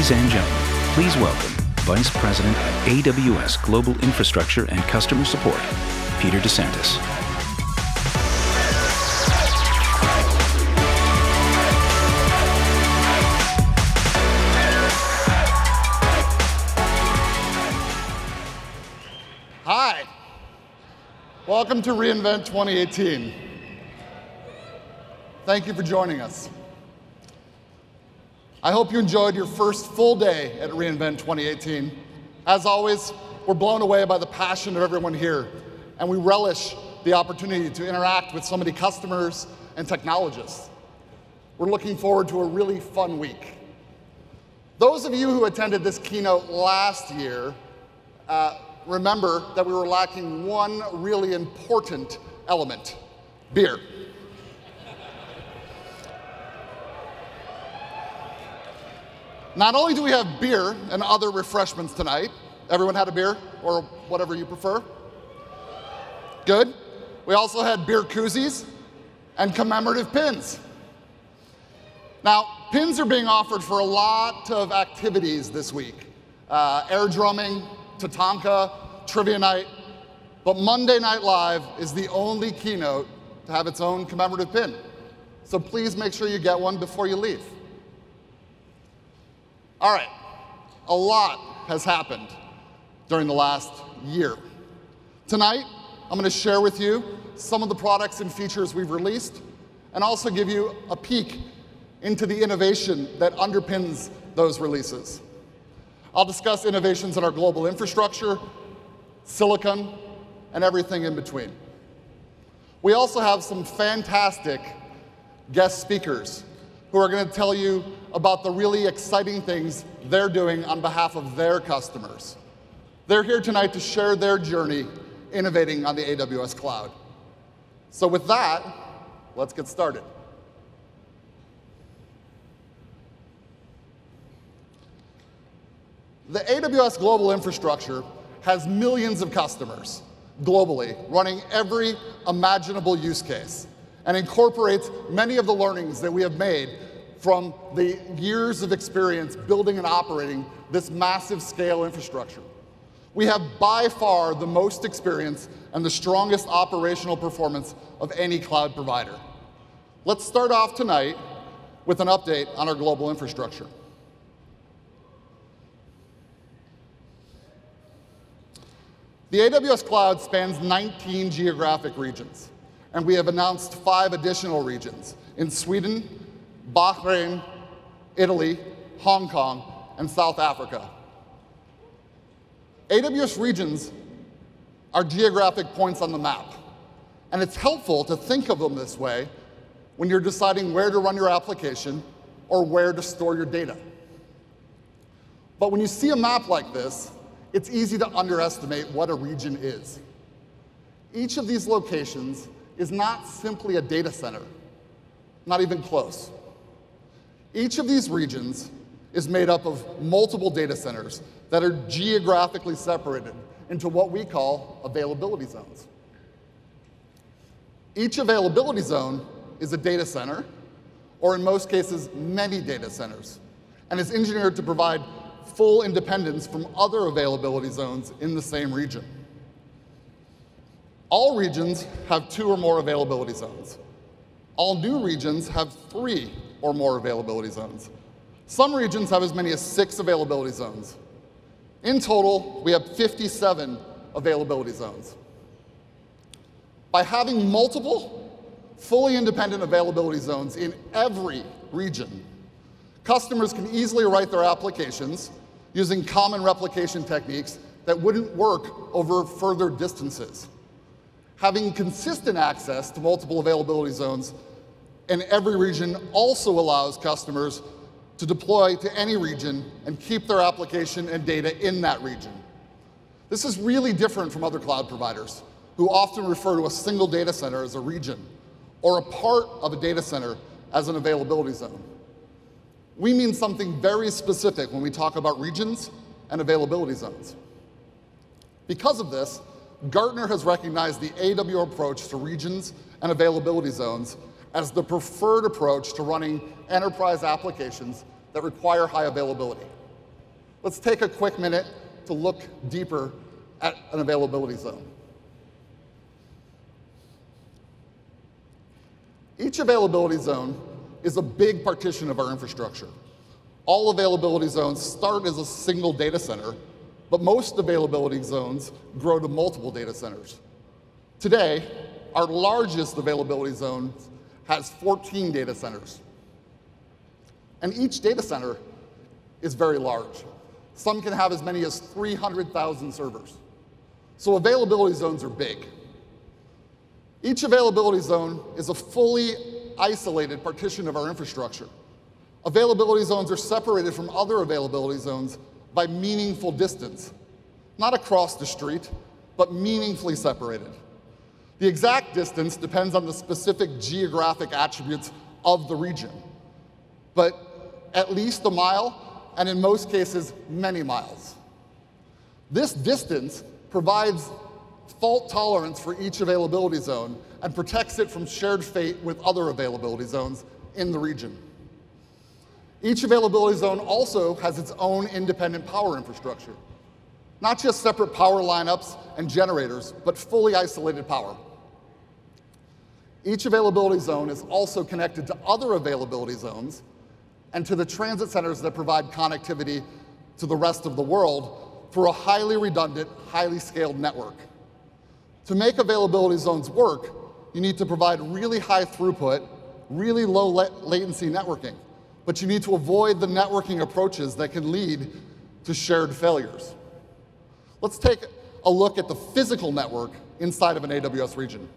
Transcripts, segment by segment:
Ladies and gentlemen, please welcome Vice President at AWS Global Infrastructure and Customer Support, Peter DeSantis. Hi. Welcome to reInvent 2018. Thank you for joining us. I hope you enjoyed your first full day at reInvent 2018. As always, we're blown away by the passion of everyone here, and we relish the opportunity to interact with so many customers and technologists. We're looking forward to a really fun week. Those of you who attended this keynote last year uh, remember that we were lacking one really important element beer. Not only do we have beer and other refreshments tonight, everyone had a beer or whatever you prefer. Good. We also had beer koozies and commemorative pins. Now, pins are being offered for a lot of activities this week uh, air drumming, Tatonka, trivia night. But Monday Night Live is the only keynote to have its own commemorative pin. So please make sure you get one before you leave. All right, a lot has happened during the last year. Tonight, I'm going to share with you some of the products and features we've released and also give you a peek into the innovation that underpins those releases. I'll discuss innovations in our global infrastructure, silicon, and everything in between. We also have some fantastic guest speakers who are going to tell you about the really exciting things they're doing on behalf of their customers. They're here tonight to share their journey innovating on the AWS cloud. So, with that, let's get started. The AWS global infrastructure has millions of customers globally running every imaginable use case and incorporates many of the learnings that we have made from the years of experience building and operating this massive scale infrastructure. We have by far the most experience and the strongest operational performance of any cloud provider. Let's start off tonight with an update on our global infrastructure. The AWS cloud spans 19 geographic regions, and we have announced five additional regions in Sweden, Bahrain, Italy, Hong Kong, and South Africa. AWS regions are geographic points on the map, and it's helpful to think of them this way when you're deciding where to run your application or where to store your data. But when you see a map like this, it's easy to underestimate what a region is. Each of these locations is not simply a data center, not even close. Each of these regions is made up of multiple data centers that are geographically separated into what we call availability zones. Each availability zone is a data center, or in most cases, many data centers, and is engineered to provide full independence from other availability zones in the same region. All regions have two or more availability zones. All new regions have three or more availability zones. Some regions have as many as six availability zones. In total, we have 57 availability zones. By having multiple, fully independent availability zones in every region, customers can easily write their applications using common replication techniques that wouldn't work over further distances. Having consistent access to multiple availability zones in every region also allows customers to deploy to any region and keep their application and data in that region. This is really different from other cloud providers who often refer to a single data center as a region or a part of a data center as an availability zone. We mean something very specific when we talk about regions and availability zones. Because of this, Gartner has recognized the AWS approach to regions and availability zones as the preferred approach to running enterprise applications that require high availability. Let's take a quick minute to look deeper at an availability zone. Each availability zone is a big partition of our infrastructure. All availability zones start as a single data center, but most availability zones grow to multiple data centers. Today, our largest availability zone has 14 data centers. And each data center is very large. Some can have as many as 300,000 servers. So availability zones are big. Each availability zone is a fully isolated partition of our infrastructure. Availability zones are separated from other availability zones by meaningful distance, not across the street, but meaningfully separated. The exact distance depends on the specific geographic attributes of the region, but at least a mile, and in most cases, many miles. This distance provides fault tolerance for each availability zone and protects it from shared fate with other availability zones in the region. Each availability zone also has its own independent power infrastructure, not just separate power lineups and generators, but fully isolated power. Each availability zone is also connected to other availability zones and to the transit centers that provide connectivity to the rest of the world for a highly redundant, highly scaled network. To make availability zones work, you need to provide really high throughput, really low latency networking, but you need to avoid the networking approaches that can lead to shared failures. Let's take a look at the physical network inside of an AWS region.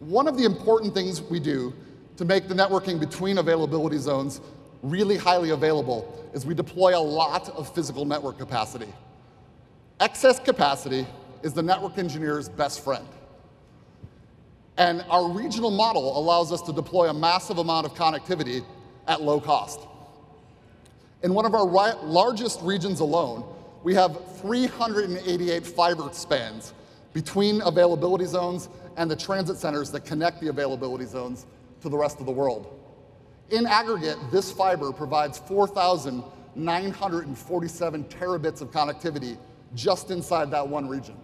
One of the important things we do to make the networking between availability zones really highly available is we deploy a lot of physical network capacity. Excess capacity is the network engineer's best friend. And our regional model allows us to deploy a massive amount of connectivity at low cost. In one of our largest regions alone, we have 388 fiber spans between availability zones and the transit centers that connect the availability zones to the rest of the world. In aggregate, this fiber provides 4,947 terabits of connectivity just inside that one region.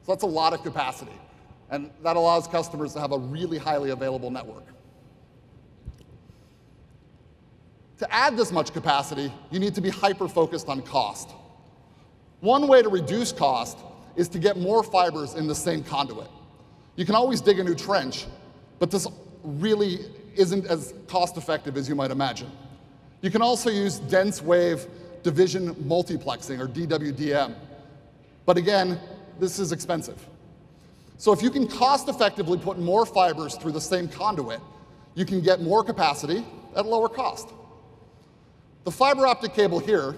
So that's a lot of capacity. And that allows customers to have a really highly available network. To add this much capacity, you need to be hyper-focused on cost. One way to reduce cost is to get more fibers in the same conduit. You can always dig a new trench, but this really isn't as cost-effective as you might imagine. You can also use dense wave division multiplexing, or DWDM. But again, this is expensive. So if you can cost-effectively put more fibers through the same conduit, you can get more capacity at lower cost. The fiber optic cable here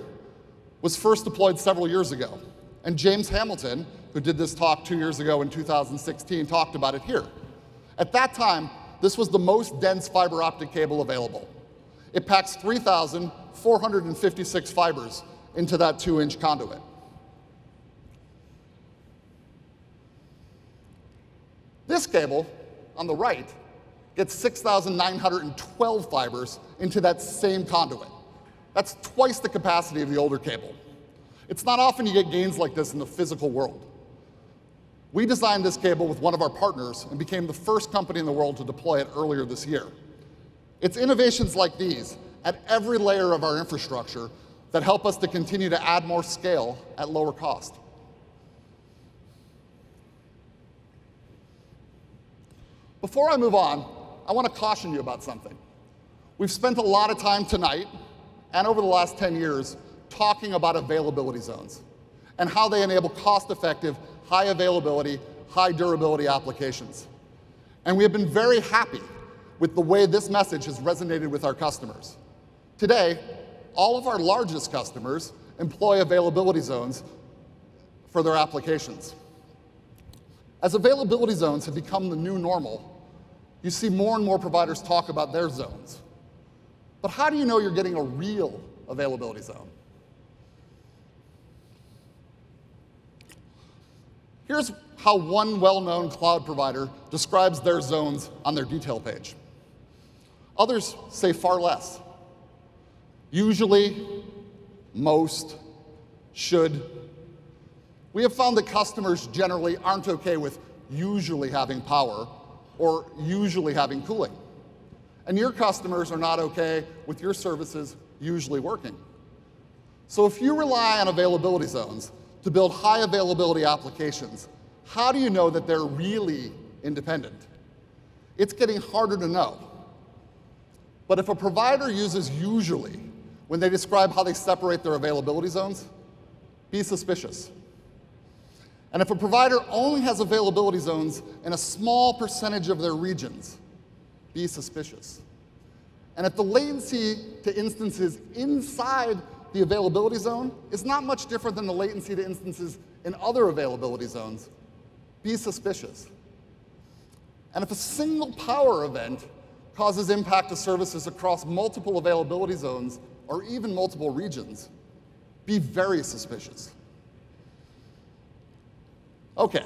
was first deployed several years ago, and James Hamilton, who did this talk two years ago in 2016, talked about it here. At that time, this was the most dense fiber optic cable available. It packs 3,456 fibers into that two-inch conduit. This cable on the right gets 6,912 fibers into that same conduit. That's twice the capacity of the older cable. It's not often you get gains like this in the physical world. We designed this cable with one of our partners and became the first company in the world to deploy it earlier this year. It's innovations like these at every layer of our infrastructure that help us to continue to add more scale at lower cost. Before I move on, I want to caution you about something. We've spent a lot of time tonight and over the last 10 years talking about availability zones and how they enable cost-effective, high availability, high durability applications. And we have been very happy with the way this message has resonated with our customers. Today, all of our largest customers employ availability zones for their applications. As availability zones have become the new normal, you see more and more providers talk about their zones. But how do you know you're getting a real availability zone? Here's how one well-known cloud provider describes their zones on their detail page. Others say far less. Usually, most, should. We have found that customers generally aren't okay with usually having power or usually having cooling. And your customers are not okay with your services usually working. So if you rely on availability zones to build high availability applications, how do you know that they're really independent? It's getting harder to know. But if a provider uses usually when they describe how they separate their availability zones, be suspicious. And if a provider only has availability zones in a small percentage of their regions, be suspicious. And if the latency to instances inside the availability zone is not much different than the latency to instances in other availability zones, be suspicious. And if a single power event causes impact to services across multiple availability zones or even multiple regions, be very suspicious. Okay,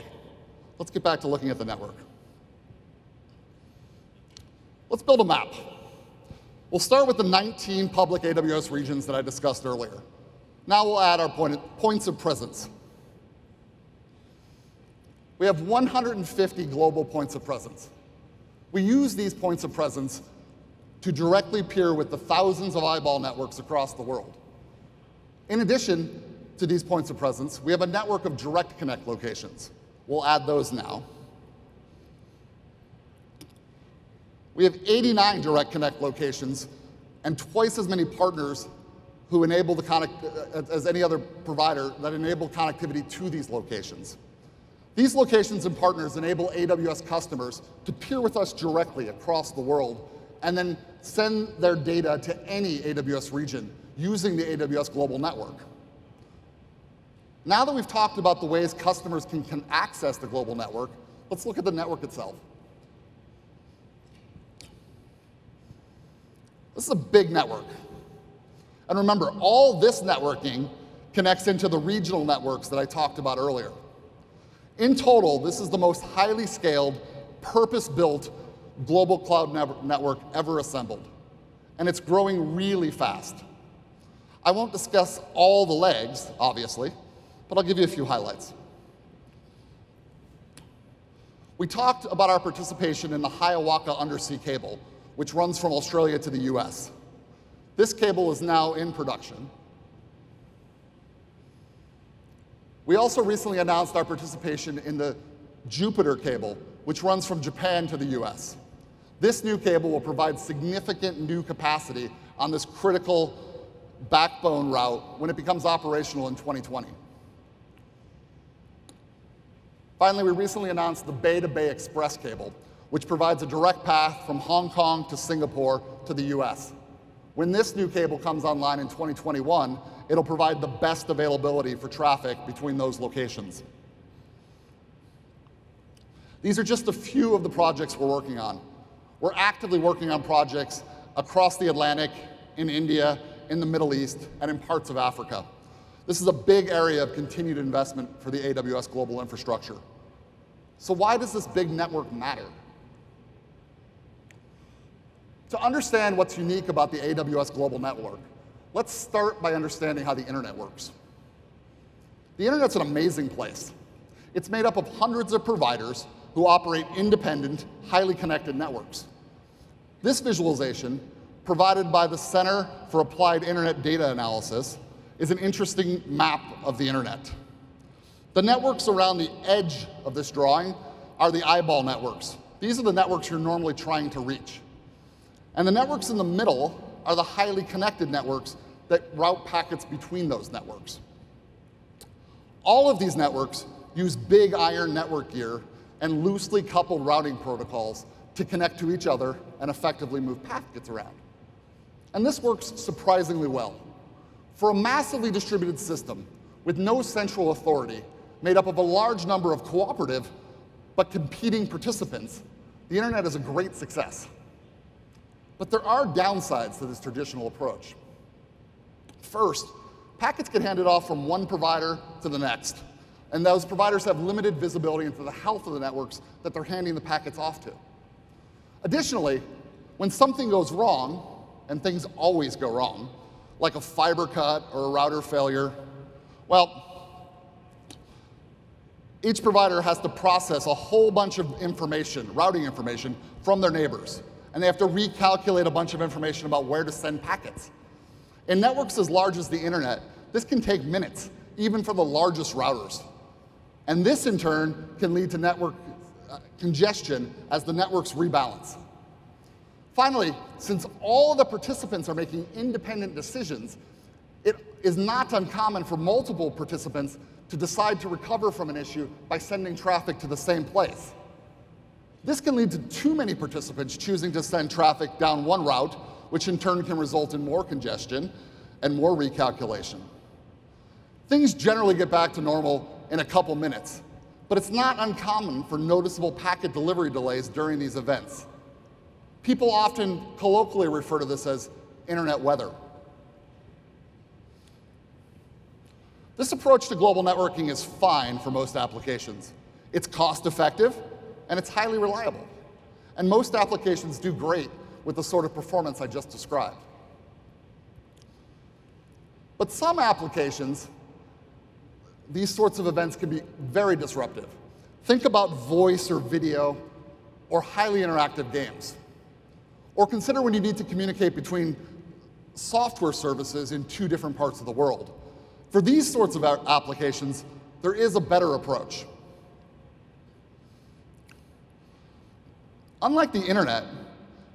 let's get back to looking at the network. Let's build a map. We'll start with the 19 public AWS regions that I discussed earlier. Now we'll add our point, points of presence. We have 150 global points of presence. We use these points of presence to directly peer with the thousands of eyeball networks across the world. In addition to these points of presence, we have a network of direct connect locations. We'll add those now. We have 89 direct connect locations and twice as many partners who enable the connect uh, as any other provider that enable connectivity to these locations. These locations and partners enable AWS customers to peer with us directly across the world and then send their data to any AWS region using the AWS Global Network. Now that we've talked about the ways customers can, can access the global network, let's look at the network itself. This is a big network. And remember, all this networking connects into the regional networks that I talked about earlier. In total, this is the most highly scaled, purpose-built global cloud network ever assembled. And it's growing really fast. I won't discuss all the legs, obviously, but I'll give you a few highlights. We talked about our participation in the Hawaiki undersea cable, which runs from Australia to the US. This cable is now in production. We also recently announced our participation in the Jupiter cable, which runs from Japan to the US. This new cable will provide significant new capacity on this critical backbone route when it becomes operational in 2020. Finally, we recently announced the Bay to Bay Express cable, which provides a direct path from Hong Kong to Singapore to the US. When this new cable comes online in 2021, it'll provide the best availability for traffic between those locations. These are just a few of the projects we're working on. We're actively working on projects across the Atlantic, in India, in the Middle East, and in parts of Africa. This is a big area of continued investment for the AWS global infrastructure. So why does this big network matter? To understand what's unique about the AWS global network, let's start by understanding how the internet works. The internet's an amazing place. It's made up of hundreds of providers who operate independent, highly connected networks. This visualization, provided by the Center for Applied Internet Data Analysis, is an interesting map of the internet. The networks around the edge of this drawing are the eyeball networks. These are the networks you're normally trying to reach. And the networks in the middle are the highly connected networks that route packets between those networks. All of these networks use big iron network gear and loosely coupled routing protocols to connect to each other and effectively move packets around. And this works surprisingly well. For a massively distributed system with no central authority, made up of a large number of cooperative but competing participants, the internet is a great success. But there are downsides to this traditional approach. First, packets get handed off from one provider to the next, and those providers have limited visibility into the health of the networks that they're handing the packets off to. Additionally, when something goes wrong, and things always go wrong, like a fiber cut or a router failure, well, each provider has to process a whole bunch of information, routing information, from their neighbors. And they have to recalculate a bunch of information about where to send packets. In networks as large as the internet, this can take minutes, even for the largest routers. And this, in turn, can lead to network uh, congestion as the networks rebalance. Finally, since all the participants are making independent decisions, it is not uncommon for multiple participants to decide to recover from an issue by sending traffic to the same place. This can lead to too many participants choosing to send traffic down one route, which in turn can result in more congestion and more recalculation. Things generally get back to normal in a couple minutes, but it's not uncommon for noticeable packet delivery delays during these events. People often colloquially refer to this as internet weather. This approach to global networking is fine for most applications. It's cost effective and it's highly reliable. And most applications do great with the sort of performance I just described. But some applications, these sorts of events can be very disruptive. Think about voice or video or highly interactive games. Or consider when you need to communicate between software services in two different parts of the world. For these sorts of applications, there is a better approach. Unlike the internet,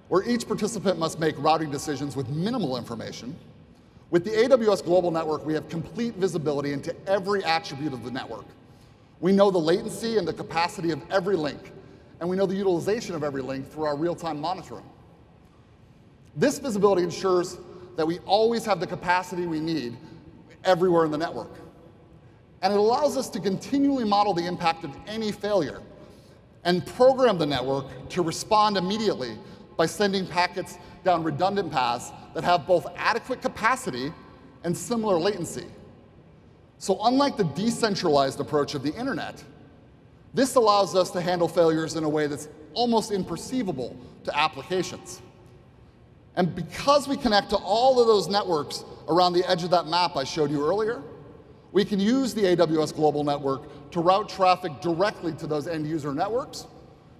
where each participant must make routing decisions with minimal information, with the AWS Global Network, we have complete visibility into every attribute of the network. We know the latency and the capacity of every link, and we know the utilization of every link through our real-time monitoring. This visibility ensures that we always have the capacity we need everywhere in the network. And it allows us to continually model the impact of any failure and program the network to respond immediately by sending packets down redundant paths that have both adequate capacity and similar latency. So unlike the decentralized approach of the internet, this allows us to handle failures in a way that's almost imperceivable to applications. And because we connect to all of those networks around the edge of that map I showed you earlier, we can use the AWS Global Network to route traffic directly to those end user networks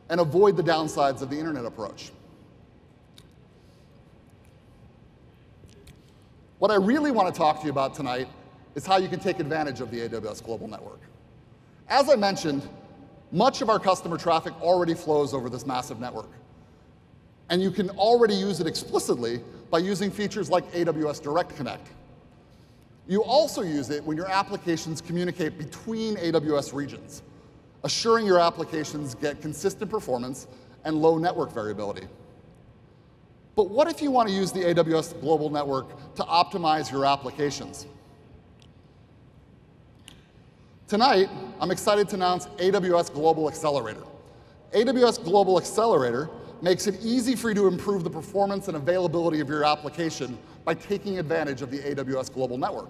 and avoid the downsides of the internet approach. What I really want to talk to you about tonight is how you can take advantage of the AWS Global Network. As I mentioned, much of our customer traffic already flows over this massive network. And you can already use it explicitly by using features like AWS Direct Connect. You also use it when your applications communicate between AWS regions, assuring your applications get consistent performance and low network variability. But what if you want to use the AWS Global Network to optimize your applications? Tonight, I'm excited to announce AWS Global Accelerator. AWS Global Accelerator makes it easy for you to improve the performance and availability of your application by taking advantage of the AWS Global Network.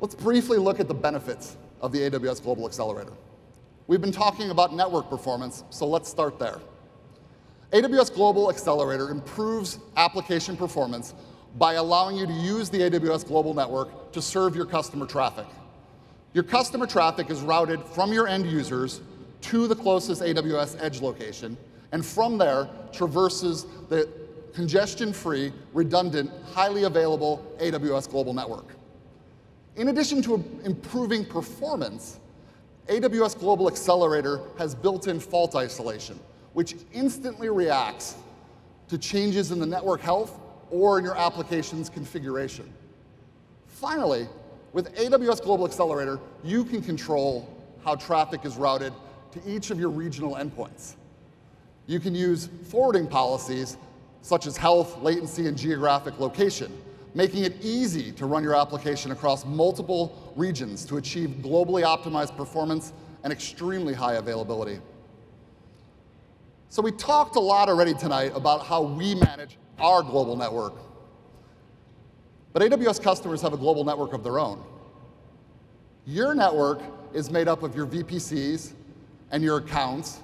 Let's briefly look at the benefits of the AWS Global Accelerator. We've been talking about network performance, so let's start there. AWS Global Accelerator improves application performance by allowing you to use the AWS Global Network to serve your customer traffic. Your customer traffic is routed from your end users to the closest AWS edge location, and from there traverses the congestion-free, redundant, highly available AWS Global Network. In addition to improving performance, AWS Global Accelerator has built-in fault isolation, which instantly reacts to changes in the network health or in your application's configuration. Finally, with AWS Global Accelerator, you can control how traffic is routed to each of your regional endpoints. You can use forwarding policies such as health, latency, and geographic location, making it easy to run your application across multiple regions to achieve globally optimized performance and extremely high availability. So we talked a lot already tonight about how we manage our global network. But AWS customers have a global network of their own. Your network is made up of your VPCs, and your accounts,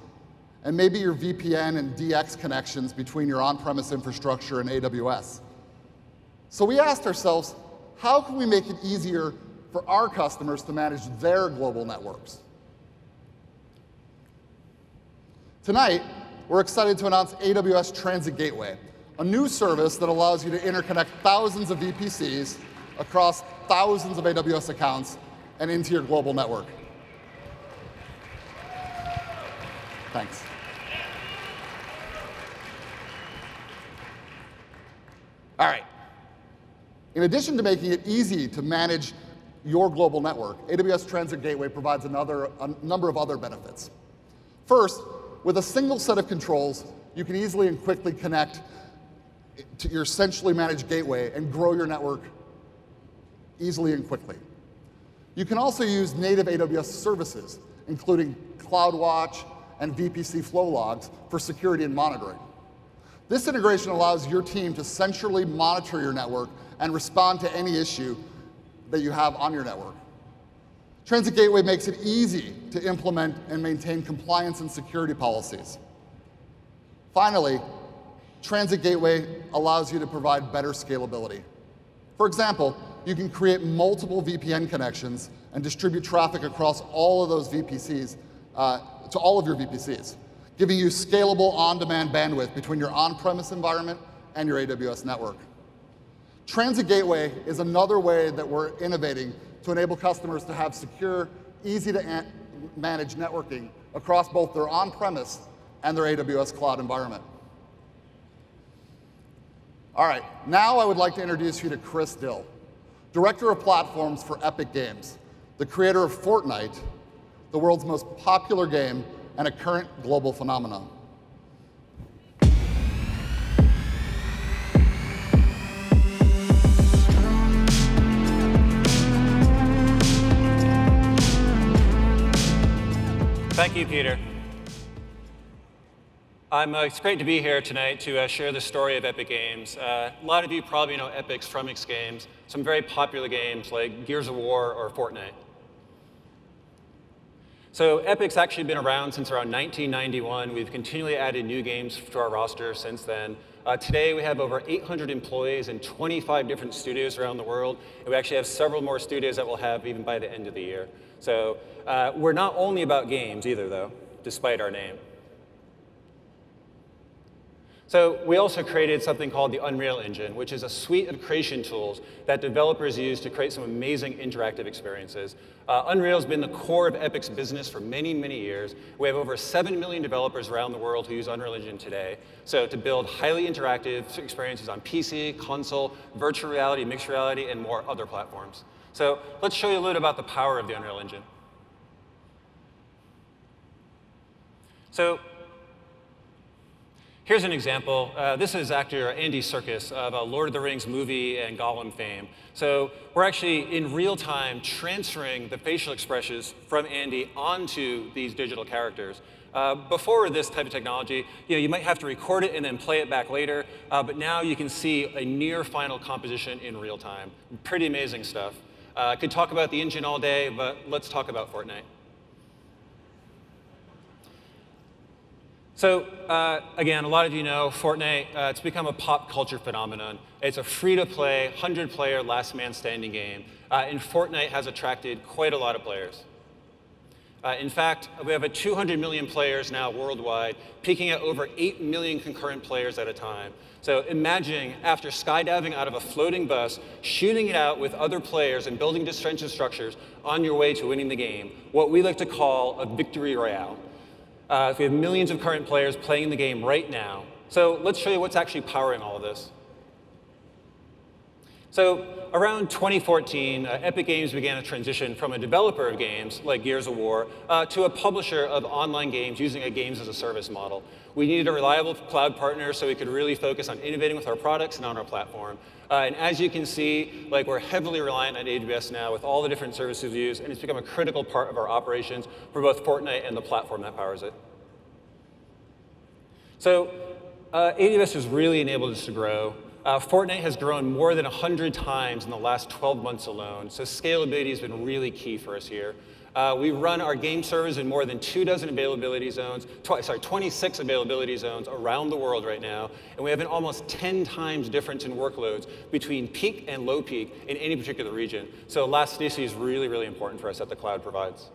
and maybe your VPN and DX connections between your on-premise infrastructure and AWS. So we asked ourselves, how can we make it easier for our customers to manage their global networks? Tonight, we're excited to announce AWS Transit Gateway, a new service that allows you to interconnect thousands of VPCs across thousands of AWS accounts and into your global network. Thanks. All right. In addition to making it easy to manage your global network, AWS Transit Gateway provides another, a number of other benefits. First, with a single set of controls, you can easily and quickly connect to your centrally managed gateway and grow your network easily and quickly. You can also use native AWS services, including CloudWatch and VPC flow logs for security and monitoring. This integration allows your team to centrally monitor your network and respond to any issue that you have on your network. Transit Gateway makes it easy to implement and maintain compliance and security policies. Finally, Transit Gateway allows you to provide better scalability. For example, you can create multiple VPN connections and distribute traffic across all of those VPCs uh, to all of your VPCs, giving you scalable on-demand bandwidth between your on-premise environment and your AWS network. Transit Gateway is another way that we're innovating to enable customers to have secure, easy to manage networking across both their on-premise and their AWS cloud environment. All right, now I would like to introduce you to Chris Dyl, Director of Platforms for Epic Games, the creator of Fortnite, the world's most popular game and a current global phenomenon. Thank you, Peter. I'm, uh, it's great to be here tonight to uh, share the story of Epic Games. Uh, a lot of you probably know Epic's from X Games, some very popular games like Gears of War or Fortnite. So Epic's actually been around since around 1991. We've continually added new games to our roster since then. Uh, today, we have over 800 employees in 25 different studios around the world. And we actually have several more studios that we'll have even by the end of the year. So uh, we're not only about games either, though, despite our name. So we also created something called the Unreal Engine, which is a suite of creation tools that developers use to create some amazing interactive experiences. Uh, Unreal has been the core of Epic's business for many, many years. We have over 7 million developers around the world who use Unreal Engine today. So to build highly interactive experiences on PC, console, virtual reality, mixed reality, and more other platforms. So let's show you a little about the power of the Unreal Engine. So here's an example. Uh, this is actor Andy Serkis of a Lord of the Rings movie and Gollum fame. So we're actually in real time transferring the facial expressions from Andy onto these digital characters. Uh, before this type of technology, you, know, you might have to record it and then play it back later, uh, but now you can see a near final composition in real time. Pretty amazing stuff. Uh, I could talk about the engine all day, but let's talk about Fortnite. So uh, again, a lot of you know Fortnite, uh, it's become a pop culture phenomenon. It's a free-to-play, 100-player, last man standing game. Uh, and Fortnite has attracted quite a lot of players. Uh, in fact, we have a 200 million players now worldwide, peaking at over 8 million concurrent players at a time. So imagine after skydiving out of a floating bus, shooting it out with other players and building defensive structures on your way to winning the game, what we like to call a victory royale. Uh, we have millions of current players playing the game right now. So let's show you what's actually powering all of this. So around 2014, uh, Epic Games began a transition from a developer of games, like Gears of War, uh, to a publisher of online games using a games as a service model. We needed a reliable cloud partner so we could really focus on innovating with our products and on our platform. Uh, and as you can see, like we're heavily reliant on AWS now with all the different services we use, and it's become a critical part of our operations for both Fortnite and the platform that powers it. So uh, AWS has really enabled us to grow. Uh, Fortnite has grown more than 100 times in the last 12 months alone, so scalability has been really key for us here. Uh, we run our game servers in more than two dozen availability zones, tw sorry, 26 availability zones around the world right now, and we have an almost 10 times difference in workloads between peak and low peak in any particular region. So elasticity is really, really important for us that the cloud provides.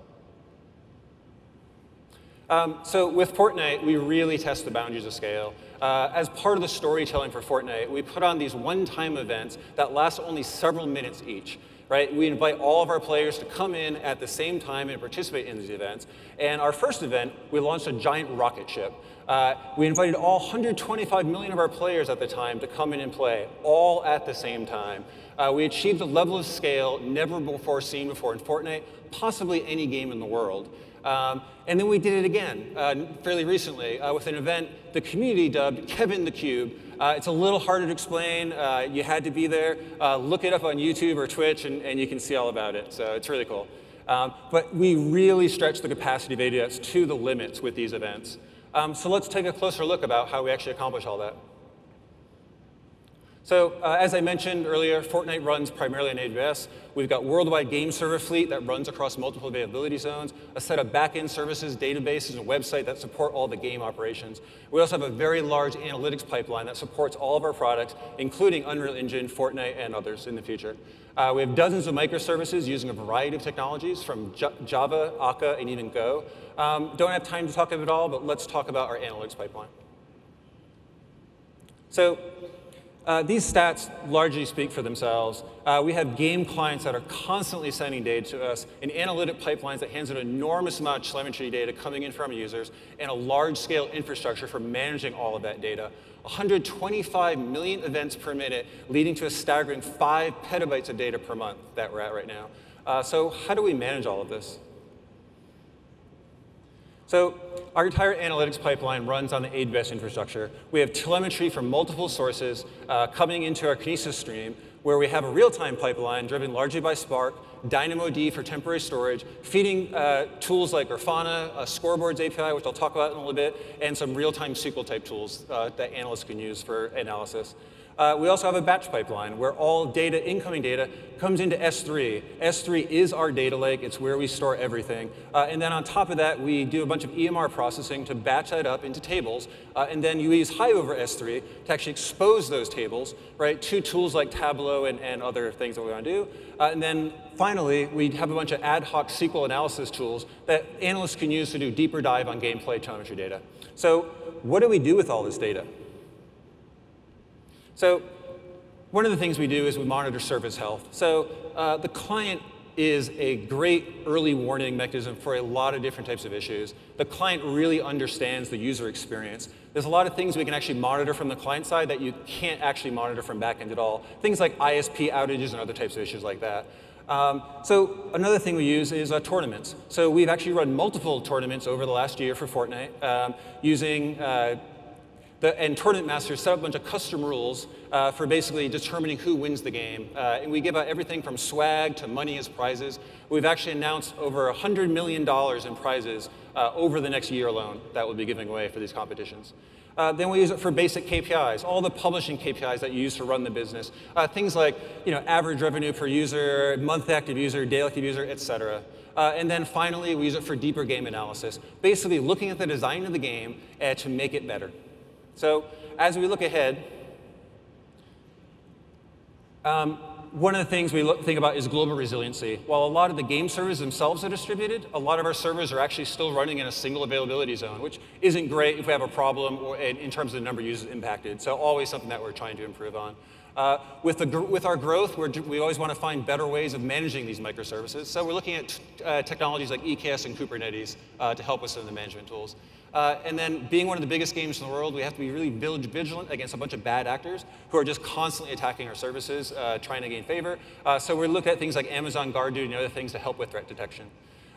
Um, so with Fortnite, we really test the boundaries of scale. Uh, as part of the storytelling for Fortnite, we put on these one-time events that last only several minutes each. Right? We invite all of our players to come in at the same time and participate in these events. And our first event, we launched a giant rocket ship. Uh, we invited all 125 million of our players at the time to come in and play, all at the same time. Uh, we achieved a level of scale never before seen before in Fortnite, possibly any game in the world. Um, and then we did it again uh, fairly recently uh, with an event the community dubbed Kevin the Cube. Uh, it's a little harder to explain. Uh, you had to be there. Uh, look it up on YouTube or Twitch, and, and, you can see all about it. So it's really cool. Um, but we really stretch the capacity of AWS to the limits with these events. Um, so let's take a closer look about how we actually accomplish all that. So uh, as I mentioned earlier, Fortnite runs primarily on AWS. We've got worldwide game server fleet that runs across multiple availability zones, a set of backend services, databases, and website that support all the game operations. We also have a very large analytics pipeline that supports all of our products, including Unreal Engine, Fortnite, and others in the future. Uh, we have dozens of microservices using a variety of technologies from J Java, Akka, and even Go. Um, don't have time to talk about it all, but let's talk about our analytics pipeline. So uh, these stats largely speak for themselves. Uh, we have game clients that are constantly sending data to us, and analytic pipelines that hands an enormous amount of telemetry data coming in from users, and a large-scale infrastructure for managing all of that data. 125 million events per minute, leading to a staggering five petabytes of data per month that we're at right now. Uh, so how do we manage all of this? So our entire analytics pipeline runs on the AWS infrastructure. We have telemetry from multiple sources uh, coming into our Kinesis stream, where we have a real-time pipeline driven largely by Spark, DynamoDB for temporary storage, feeding uh, tools like Grafana, uh, Scoreboards API, which I'll talk about in a little bit, and some real-time SQL type tools uh, that analysts can use for analysis. Uh, we also have a batch pipeline where all data, incoming data, comes into S3. S3 is our data lake. It's where we store everything. Uh, and then on top of that, we do a bunch of EMR processing to batch that up into tables. Uh, and then you use Hive over S3 to actually expose those tables, right, to tools like Tableau and, and other things that we want to do. Uh, and then finally, we have a bunch of ad hoc SQL analysis tools that analysts can use to do deeper dive on gameplay telemetry data. So what do we do with all this data? So one of the things we do is we monitor service health. So uh, the client is a great early warning mechanism for a lot of different types of issues. The client really understands the user experience. There's a lot of things we can actually monitor from the client side that you can't actually monitor from backend at all. Things like ISP outages and other types of issues like that. Um, so another thing we use is uh, tournaments. So we've actually run multiple tournaments over the last year for Fortnite um, using uh, the, and tournament masters set up a bunch of custom rules uh, for basically determining who wins the game. Uh, and we give out everything from swag to money as prizes. We've actually announced over $100 million in prizes uh, over the next year alone that we'll be giving away for these competitions. Uh, then we use it for basic KPIs, all the publishing KPIs that you use to run the business. Uh, things like you know, average revenue per user, month active user, daily active user, et cetera. Uh, and then finally, we use it for deeper game analysis, basically looking at the design of the game uh, to make it better. So as we look ahead, um, one of the things we look, think about is global resiliency. While a lot of the game servers themselves are distributed, a lot of our servers are actually still running in a single availability zone, which isn't great if we have a problem or in, terms of the number of users impacted. So always something that we're trying to improve on. Uh, with, the, with our growth, we always want to find better ways of managing these microservices. So we're looking at uh, technologies like EKS and Kubernetes uh, to help us in the management tools. Uh, and then being one of the biggest games in the world, we have to be really vigilant against a bunch of bad actors who are just constantly attacking our services, uh, trying to gain favor. Uh, so we're looking at things like Amazon GuardDuty and other things to help with threat detection.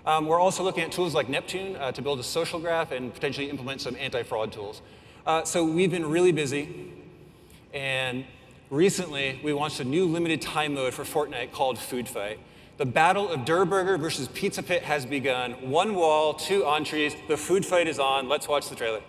Um, we're also looking at tools like Neptune uh, to build a social graph and potentially implement some anti-fraud tools. Uh, so we've been really busy. And recently, we launched a new limited time mode for Fortnite called Food Fight. The battle of Durr Burger versus Pizza Pit has begun. One wall, two entrees. The food fight is on. Let's watch the trailer.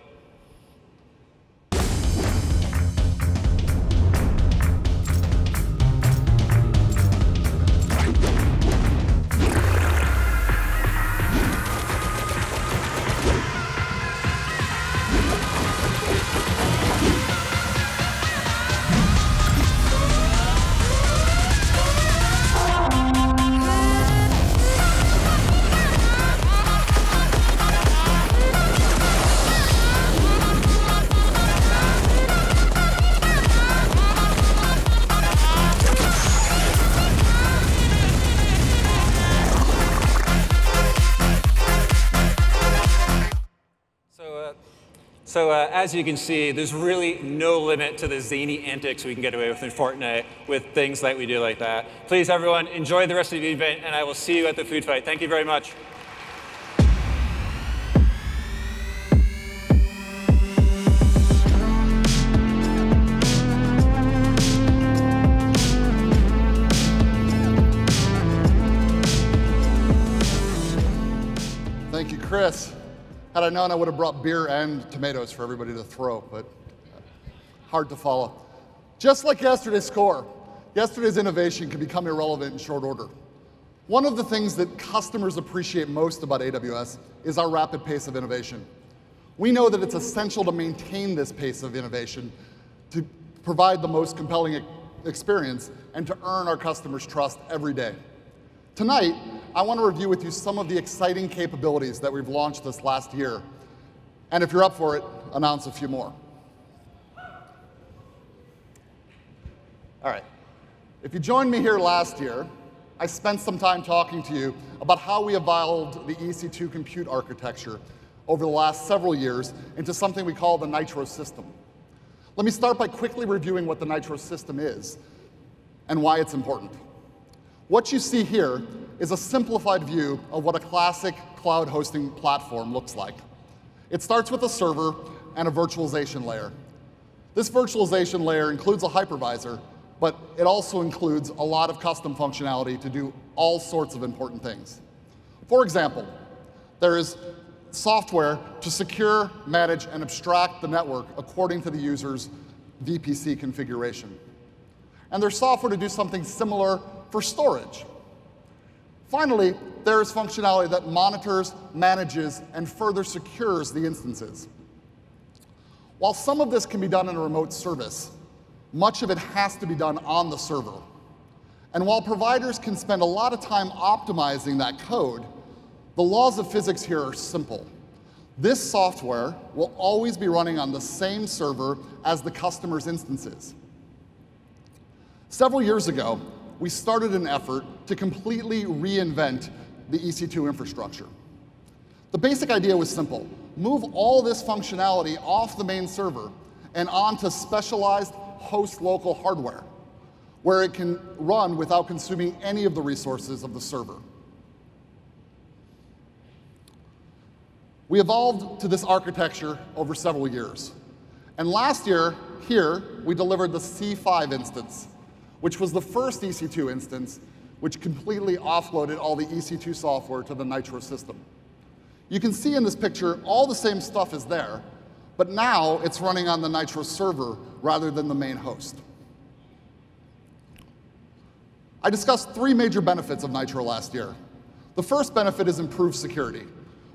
As you can see, there's really no limit to the zany antics we can get away with in Fortnite with things like we do like that. Please, everyone, enjoy the rest of the event, and I will see you at the food fight. Thank you very much. Thank you, Chris. Had I known, I would have brought beer and tomatoes for everybody to throw, but hard to follow. Just like yesterday's score, yesterday's innovation can become irrelevant in short order. One of the things that customers appreciate most about AWS is our rapid pace of innovation. We know that it's essential to maintain this pace of innovation to provide the most compelling experience and to earn our customers' trust every day. Tonight, I want to review with you some of the exciting capabilities that we've launched this last year. And if you're up for it, announce a few more. All right. If you joined me here last year, I spent some time talking to you about how we evolved the EC2 compute architecture over the last several years into something we call the Nitro system. Let me start by quickly reviewing what the Nitro system is and why it's important. What you see here is a simplified view of what a classic cloud hosting platform looks like. It starts with a server and a virtualization layer. This virtualization layer includes a hypervisor, but it also includes a lot of custom functionality to do all sorts of important things. For example, there is software to secure, manage, and abstract the network according to the user's VPC configuration. And there's software to do something similar for storage. Finally, there is functionality that monitors, manages, and further secures the instances. While some of this can be done in a remote service, much of it has to be done on the server. And while providers can spend a lot of time optimizing that code, the laws of physics here are simple. This software will always be running on the same server as the customer's instances. Several years ago, we started an effort to completely reinvent the EC2 infrastructure. The basic idea was simple. Move all this functionality off the main server and onto specialized host local hardware, where it can run without consuming any of the resources of the server. We evolved to this architecture over several years. And last year, here, we delivered the C5 instance, which was the first EC2 instance which completely offloaded all the EC2 software to the Nitro system. You can see in this picture all the same stuff is there, but now it's running on the Nitro server rather than the main host. I discussed three major benefits of Nitro last year. The first benefit is improved security.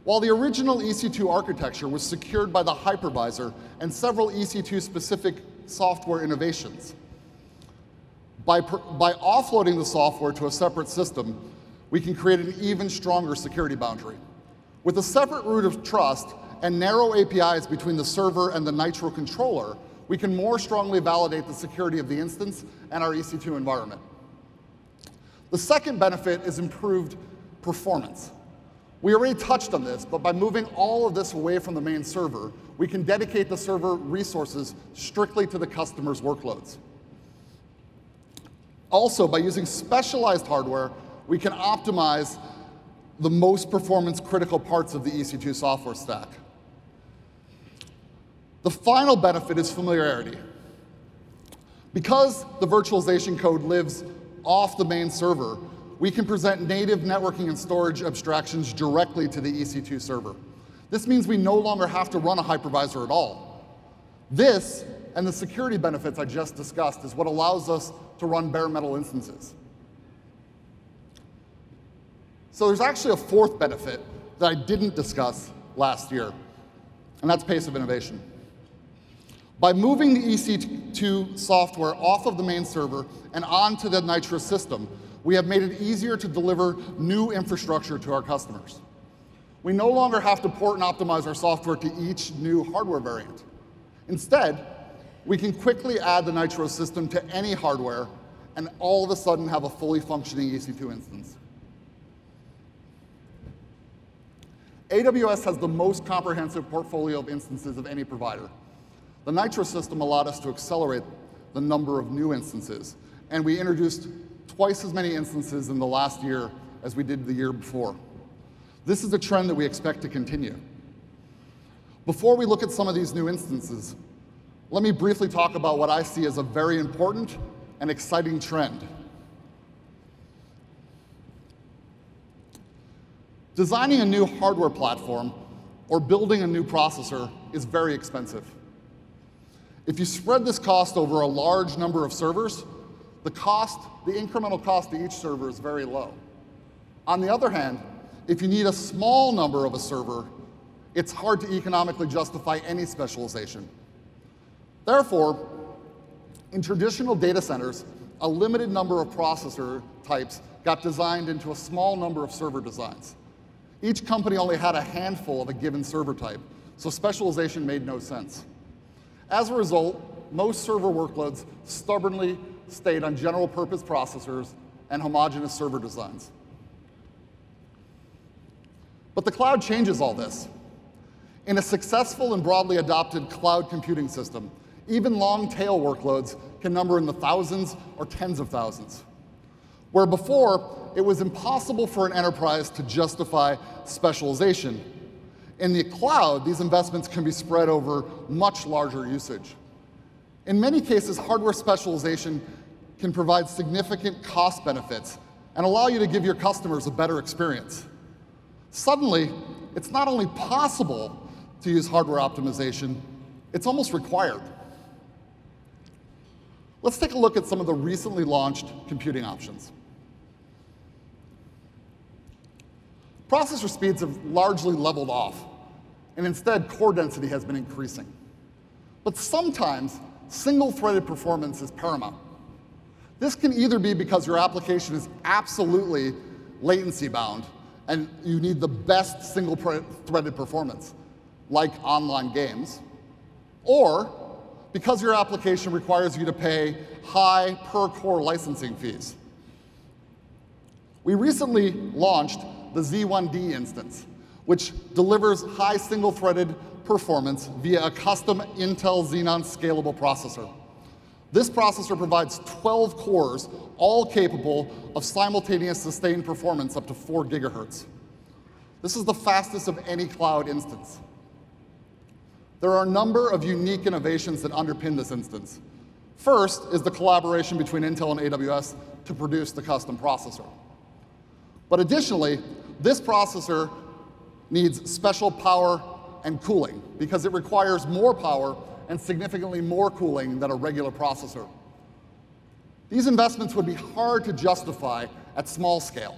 While the original EC2 architecture was secured by the hypervisor and several EC2 specific software innovations, by, by offloading the software to a separate system, we can create an even stronger security boundary. With a separate root of trust and narrow APIs between the server and the Nitro controller, we can more strongly validate the security of the instance and our EC2 environment. The second benefit is improved performance. We already touched on this, but by moving all of this away from the main server, we can dedicate the server resources strictly to the customer's workloads. Also, by using specialized hardware, we can optimize the most performance critical parts of the EC2 software stack. The final benefit is familiarity. Because the virtualization code lives off the main server, we can present native networking and storage abstractions directly to the EC2 server. This means we no longer have to run a hypervisor at all. This and the security benefits I just discussed is what allows us to run bare metal instances. So there's actually a fourth benefit that I didn't discuss last year, and that's pace of innovation. By moving the EC2 software off of the main server and onto the Nitro system, we have made it easier to deliver new infrastructure to our customers. We no longer have to port and optimize our software to each new hardware variant. Instead, we can quickly add the Nitro system to any hardware and all of a sudden have a fully functioning EC2 instance. AWS has the most comprehensive portfolio of instances of any provider. The Nitro system allowed us to accelerate the number of new instances, and we introduced twice as many instances in the last year as we did the year before. This is a trend that we expect to continue. Before we look at some of these new instances, let me briefly talk about what I see as a very important and exciting trend. Designing a new hardware platform or building a new processor is very expensive. If you spread this cost over a large number of servers, the cost, the incremental cost to each server is very low. On the other hand, if you need a small number of a server, it's hard to economically justify any specialization. Therefore, in traditional data centers, a limited number of processor types got designed into a small number of server designs. Each company only had a handful of a given server type, so specialization made no sense. As a result, most server workloads stubbornly stayed on general purpose processors and homogeneous server designs. But the cloud changes all this. In a successful and broadly adopted cloud computing system, even long tail workloads can number in the thousands or tens of thousands. Where before, it was impossible for an enterprise to justify specialization. In the cloud, these investments can be spread over much larger usage. In many cases, hardware specialization can provide significant cost benefits and allow you to give your customers a better experience. Suddenly, it's not only possible to use hardware optimization, it's almost required. Let's take a look at some of the recently launched computing options. Processor speeds have largely leveled off, and instead, core density has been increasing. But sometimes, single-threaded performance is paramount. This can either be because your application is absolutely latency bound, and you need the best single-threaded performance, like online games, or because your application requires you to pay high per-core licensing fees. We recently launched the Z1D instance, which delivers high single-threaded performance via a custom Intel Xeon scalable processor. This processor provides 12 cores, all capable of simultaneous sustained performance up to 4 gigahertz. This is the fastest of any cloud instance. There are a number of unique innovations that underpin this instance. First is the collaboration between Intel and AWS to produce the custom processor. But additionally, this processor needs special power and cooling because it requires more power and significantly more cooling than a regular processor. These investments would be hard to justify at small scale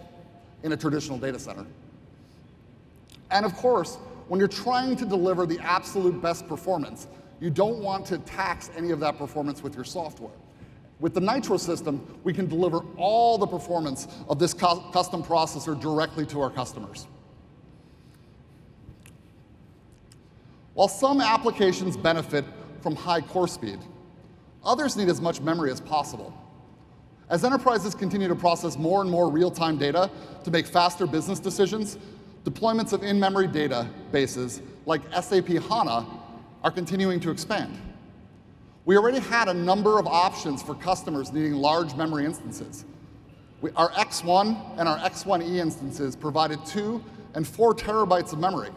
in a traditional data center. And of course, when you're trying to deliver the absolute best performance, you don't want to tax any of that performance with your software. With the Nitro system, we can deliver all the performance of this custom processor directly to our customers. While some applications benefit from high core speed, others need as much memory as possible. As enterprises continue to process more and more real-time data to make faster business decisions, deployments of in-memory databases like SAP HANA are continuing to expand. We already had a number of options for customers needing large memory instances. We, our X1 and our X1E instances provided two and four terabytes of memory.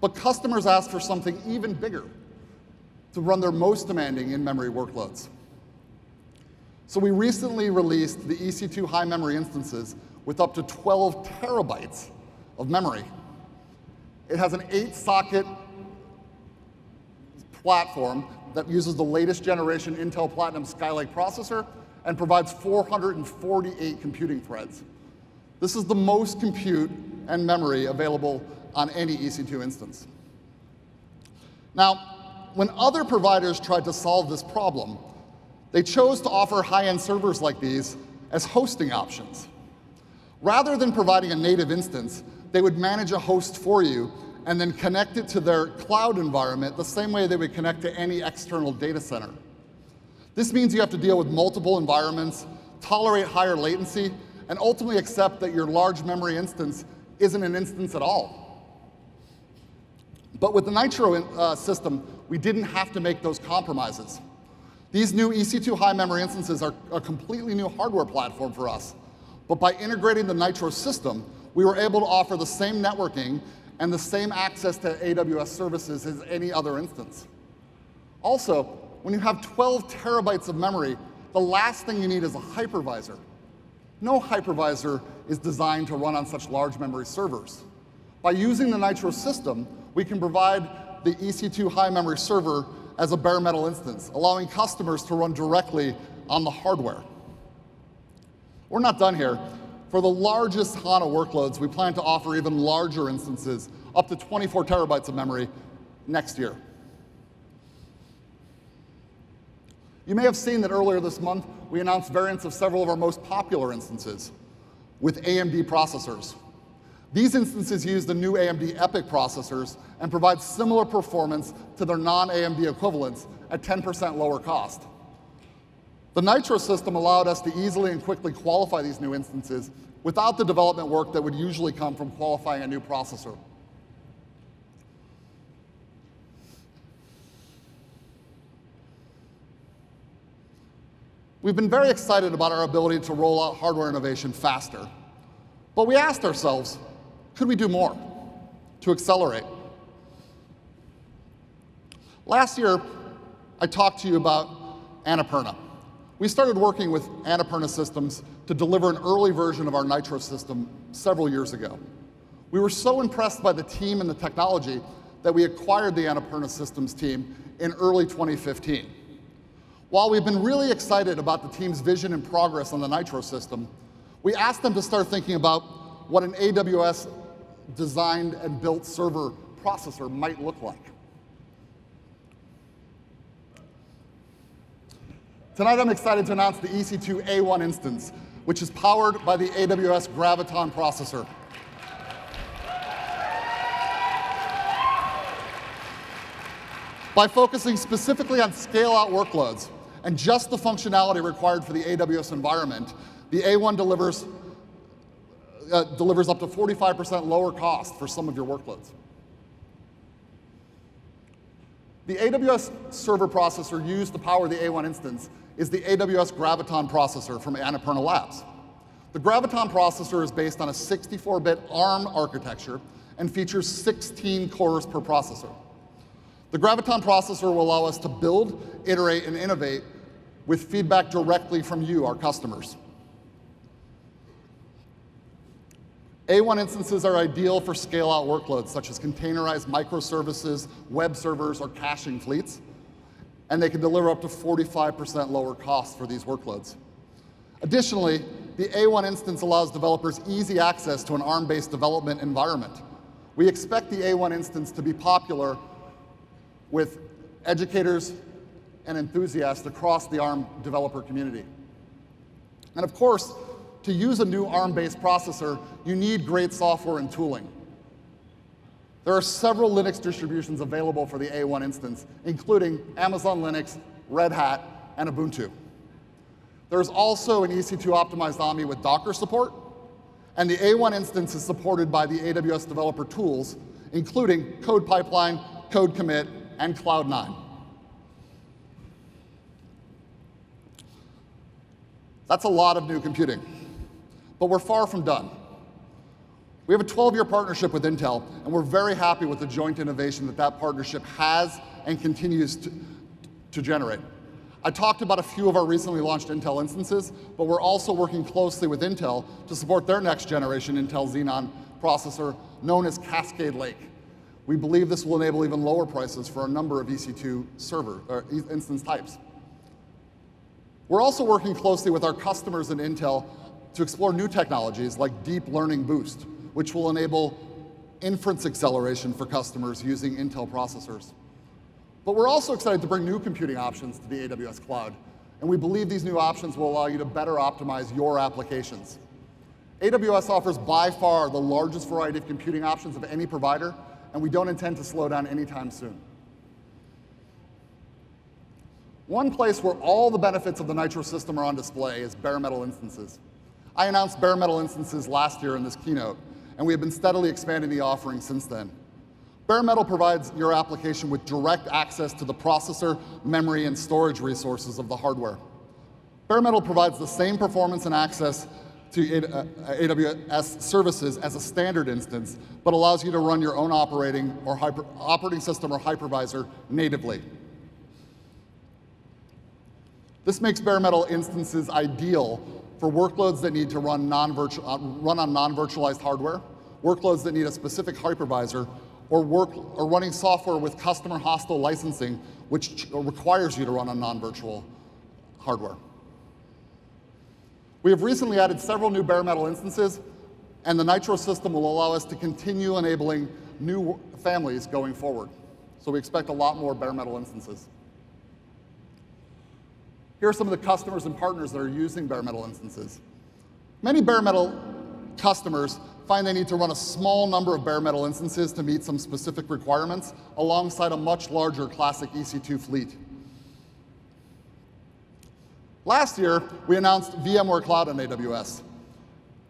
But customers asked for something even bigger to run their most demanding in-memory workloads. So we recently released the EC2 high memory instances with up to 12 terabytes of memory. It has an eight socket platform that uses the latest generation Intel Platinum Skylake processor and provides 448 computing threads. This is the most compute and memory available on any EC2 instance. Now, when other providers tried to solve this problem, they chose to offer high-end servers like these as hosting options. Rather than providing a native instance, they would manage a host for you and then connect it to their cloud environment the same way they would connect to any external data center. This means you have to deal with multiple environments, tolerate higher latency, and ultimately accept that your large memory instance isn't an instance at all. But with the Nitro uh, system, we didn't have to make those compromises. These new EC2 high memory instances are a completely new hardware platform for us. But by integrating the Nitro system, we were able to offer the same networking and the same access to AWS services as any other instance. Also, when you have 12 terabytes of memory, the last thing you need is a hypervisor. No hypervisor is designed to run on such large memory servers. By using the Nitro system, we can provide the EC2 high memory server as a bare metal instance, allowing customers to run directly on the hardware. We're not done here. For the largest HANA workloads, we plan to offer even larger instances, up to 24 terabytes of memory next year. You may have seen that earlier this month, we announced variants of several of our most popular instances with AMD processors. These instances use the new AMD EPYC processors and provide similar performance to their non-AMD equivalents at 10% lower cost. The Nitro system allowed us to easily and quickly qualify these new instances without the development work that would usually come from qualifying a new processor. We've been very excited about our ability to roll out hardware innovation faster. But we asked ourselves, could we do more to accelerate? Last year, I talked to you about Annapurna. We started working with Annapurna Systems to deliver an early version of our Nitro system several years ago. We were so impressed by the team and the technology that we acquired the Annapurna Systems team in early 2015. While we've been really excited about the team's vision and progress on the Nitro system, we asked them to start thinking about what an AWS designed and built server processor might look like. Tonight I'm excited to announce the EC2 A1 instance, which is powered by the AWS Graviton processor. By focusing specifically on scale-out workloads and just the functionality required for the AWS environment, the A1 delivers, uh, delivers up to 45% lower cost for some of your workloads. The AWS server processor used to power the A1 instance is the AWS Graviton processor from Annapurna Labs. The Graviton processor is based on a 64-bit ARM architecture and features 16 cores per processor. The Graviton processor will allow us to build, iterate, and innovate with feedback directly from you, our customers. A1 instances are ideal for scale-out workloads, such as containerized microservices, web servers, or caching fleets and they can deliver up to 45% lower costs for these workloads. Additionally, the A1 instance allows developers easy access to an ARM-based development environment. We expect the A1 instance to be popular with educators and enthusiasts across the ARM developer community. And of course, to use a new ARM-based processor, you need great software and tooling. There are several Linux distributions available for the A1 instance, including Amazon Linux, Red Hat, and Ubuntu. There's also an EC2 optimized AMI with Docker support, and the A1 instance is supported by the AWS developer tools, including Code Pipeline, Code Commit, and Cloud9. That's a lot of new computing, but we're far from done. We have a 12-year partnership with Intel, and we're very happy with the joint innovation that that partnership has and continues to, to generate. I talked about a few of our recently launched Intel instances, but we're also working closely with Intel to support their next generation Intel Xeon processor known as Cascade Lake. We believe this will enable even lower prices for a number of EC2 server or instance types. We're also working closely with our customers in Intel to explore new technologies like Deep Learning Boost, which will enable inference acceleration for customers using Intel processors. But we're also excited to bring new computing options to the AWS cloud, and we believe these new options will allow you to better optimize your applications. AWS offers by far the largest variety of computing options of any provider, and we don't intend to slow down anytime soon. One place where all the benefits of the Nitro system are on display is bare metal instances. I announced bare metal instances last year in this keynote, and we have been steadily expanding the offering since then. Bare metal provides your application with direct access to the processor, memory, and storage resources of the hardware. Bare metal provides the same performance and access to AWS services as a standard instance, but allows you to run your own operating or hyper, operating system or hypervisor natively. This makes bare metal instances ideal for workloads that need to run, non uh, run on non-virtualized hardware, workloads that need a specific hypervisor, or, work, or running software with customer hostile licensing, which requires you to run on non-virtual hardware. We have recently added several new bare metal instances, and the Nitro system will allow us to continue enabling new families going forward. So we expect a lot more bare metal instances. Here are some of the customers and partners that are using bare metal instances. Many bare metal customers find they need to run a small number of bare metal instances to meet some specific requirements alongside a much larger classic EC2 fleet. Last year, we announced VMware Cloud on AWS,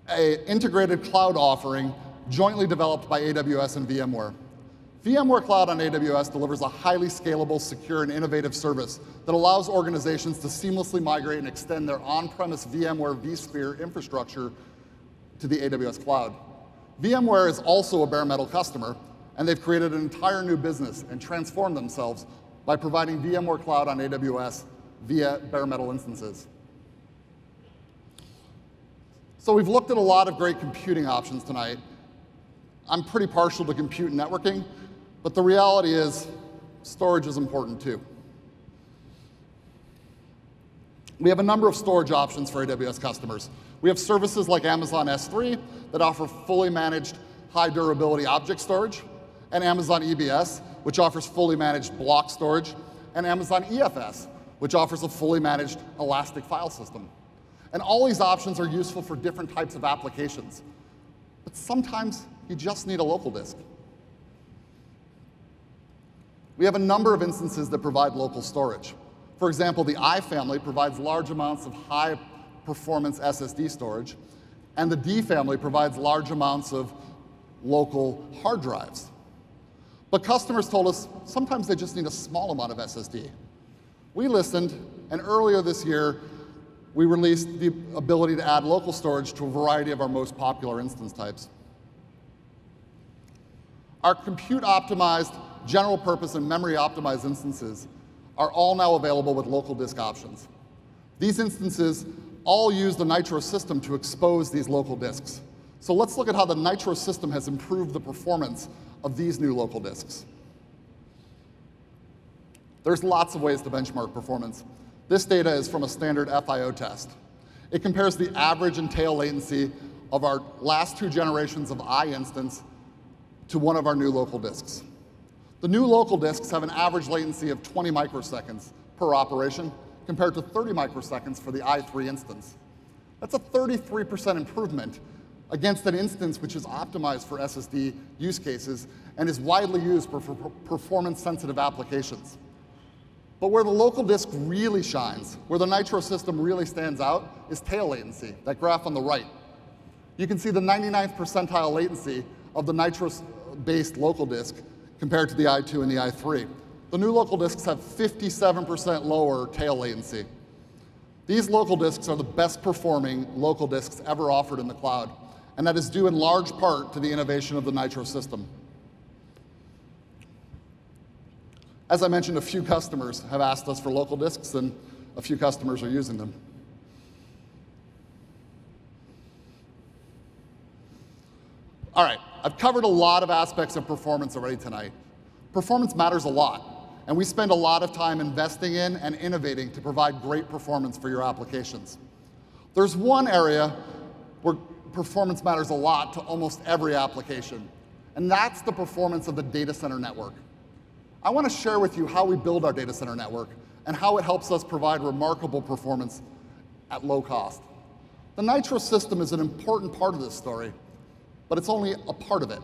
an integrated cloud offering jointly developed by AWS and VMware. VMware Cloud on AWS delivers a highly scalable, secure, and innovative service that allows organizations to seamlessly migrate and extend their on-premise VMware vSphere infrastructure to the AWS cloud. VMware is also a bare metal customer, and they've created an entire new business and transformed themselves by providing VMware Cloud on AWS via bare metal instances. So we've looked at a lot of great computing options tonight. I'm pretty partial to compute and networking, but the reality is storage is important too. We have a number of storage options for AWS customers. We have services like Amazon S3 that offer fully managed high durability object storage, and Amazon EBS, which offers fully managed block storage, and Amazon EFS, which offers a fully managed elastic file system. And all these options are useful for different types of applications. But sometimes you just need a local disk. We have a number of instances that provide local storage. For example, the I family provides large amounts of high performance SSD storage, and the D family provides large amounts of local hard drives. But customers told us sometimes they just need a small amount of SSD. We listened, and earlier this year, we released the ability to add local storage to a variety of our most popular instance types. Our compute optimized, general purpose, and memory optimized instances are all now available with local disk options. These instances all use the Nitro system to expose these local disks. So let's look at how the Nitro system has improved the performance of these new local disks. There's lots of ways to benchmark performance. This data is from a standard FIO test. It compares the average and tail latency of our last two generations of I instance to one of our new local disks. The new local disks have an average latency of 20 microseconds per operation compared to 30 microseconds for the i3 instance. That's a 33% improvement against an instance which is optimized for SSD use cases and is widely used for, for performance-sensitive applications. But where the local disk really shines, where the Nitro system really stands out, is tail latency, that graph on the right. You can see the 99th percentile latency of the Nitro-based local disk compared to the i2 and the i3. The new local disks have 57% lower tail latency. These local disks are the best performing local disks ever offered in the cloud, and that is due in large part to the innovation of the Nitro system. As I mentioned, a few customers have asked us for local disks, and a few customers are using them. All right, I've covered a lot of aspects of performance already tonight. Performance matters a lot, and we spend a lot of time investing in and innovating to provide great performance for your applications. There's one area where performance matters a lot to almost every application, and that's the performance of the data center network. I want to share with you how we build our data center network and how it helps us provide remarkable performance at low cost. The Nitro system is an important part of this story, but it's only a part of it.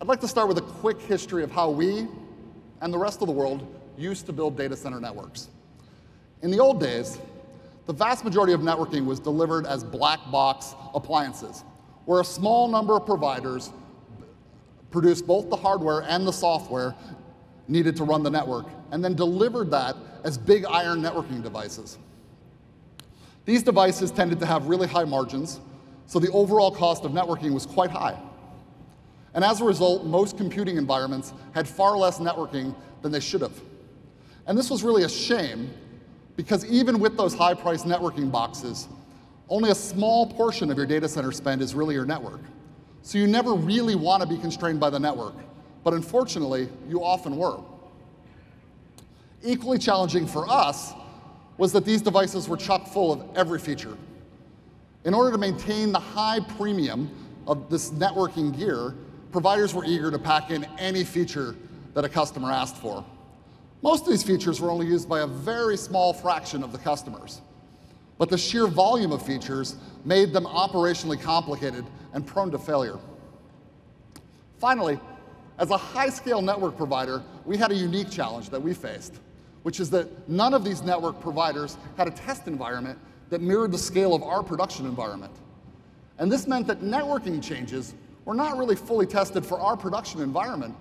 I'd like to start with a quick history of how we and the rest of the world used to build data center networks. In the old days, the vast majority of networking was delivered as black box appliances where a small number of providers produced both the hardware and the software needed to run the network, and then delivered that as big iron networking devices. These devices tended to have really high margins, so the overall cost of networking was quite high. And as a result, most computing environments had far less networking than they should have. And this was really a shame because even with those high priced networking boxes, only a small portion of your data center spend is really your network. So you never really want to be constrained by the network. But unfortunately, you often were. Equally challenging for us was that these devices were chock full of every feature. In order to maintain the high premium of this networking gear, providers were eager to pack in any feature that a customer asked for. Most of these features were only used by a very small fraction of the customers. But the sheer volume of features made them operationally complicated and prone to failure. Finally, as a high-scale network provider, we had a unique challenge that we faced, which is that none of these network providers had a test environment that mirrored the scale of our production environment. And this meant that networking changes were not really fully tested for our production environment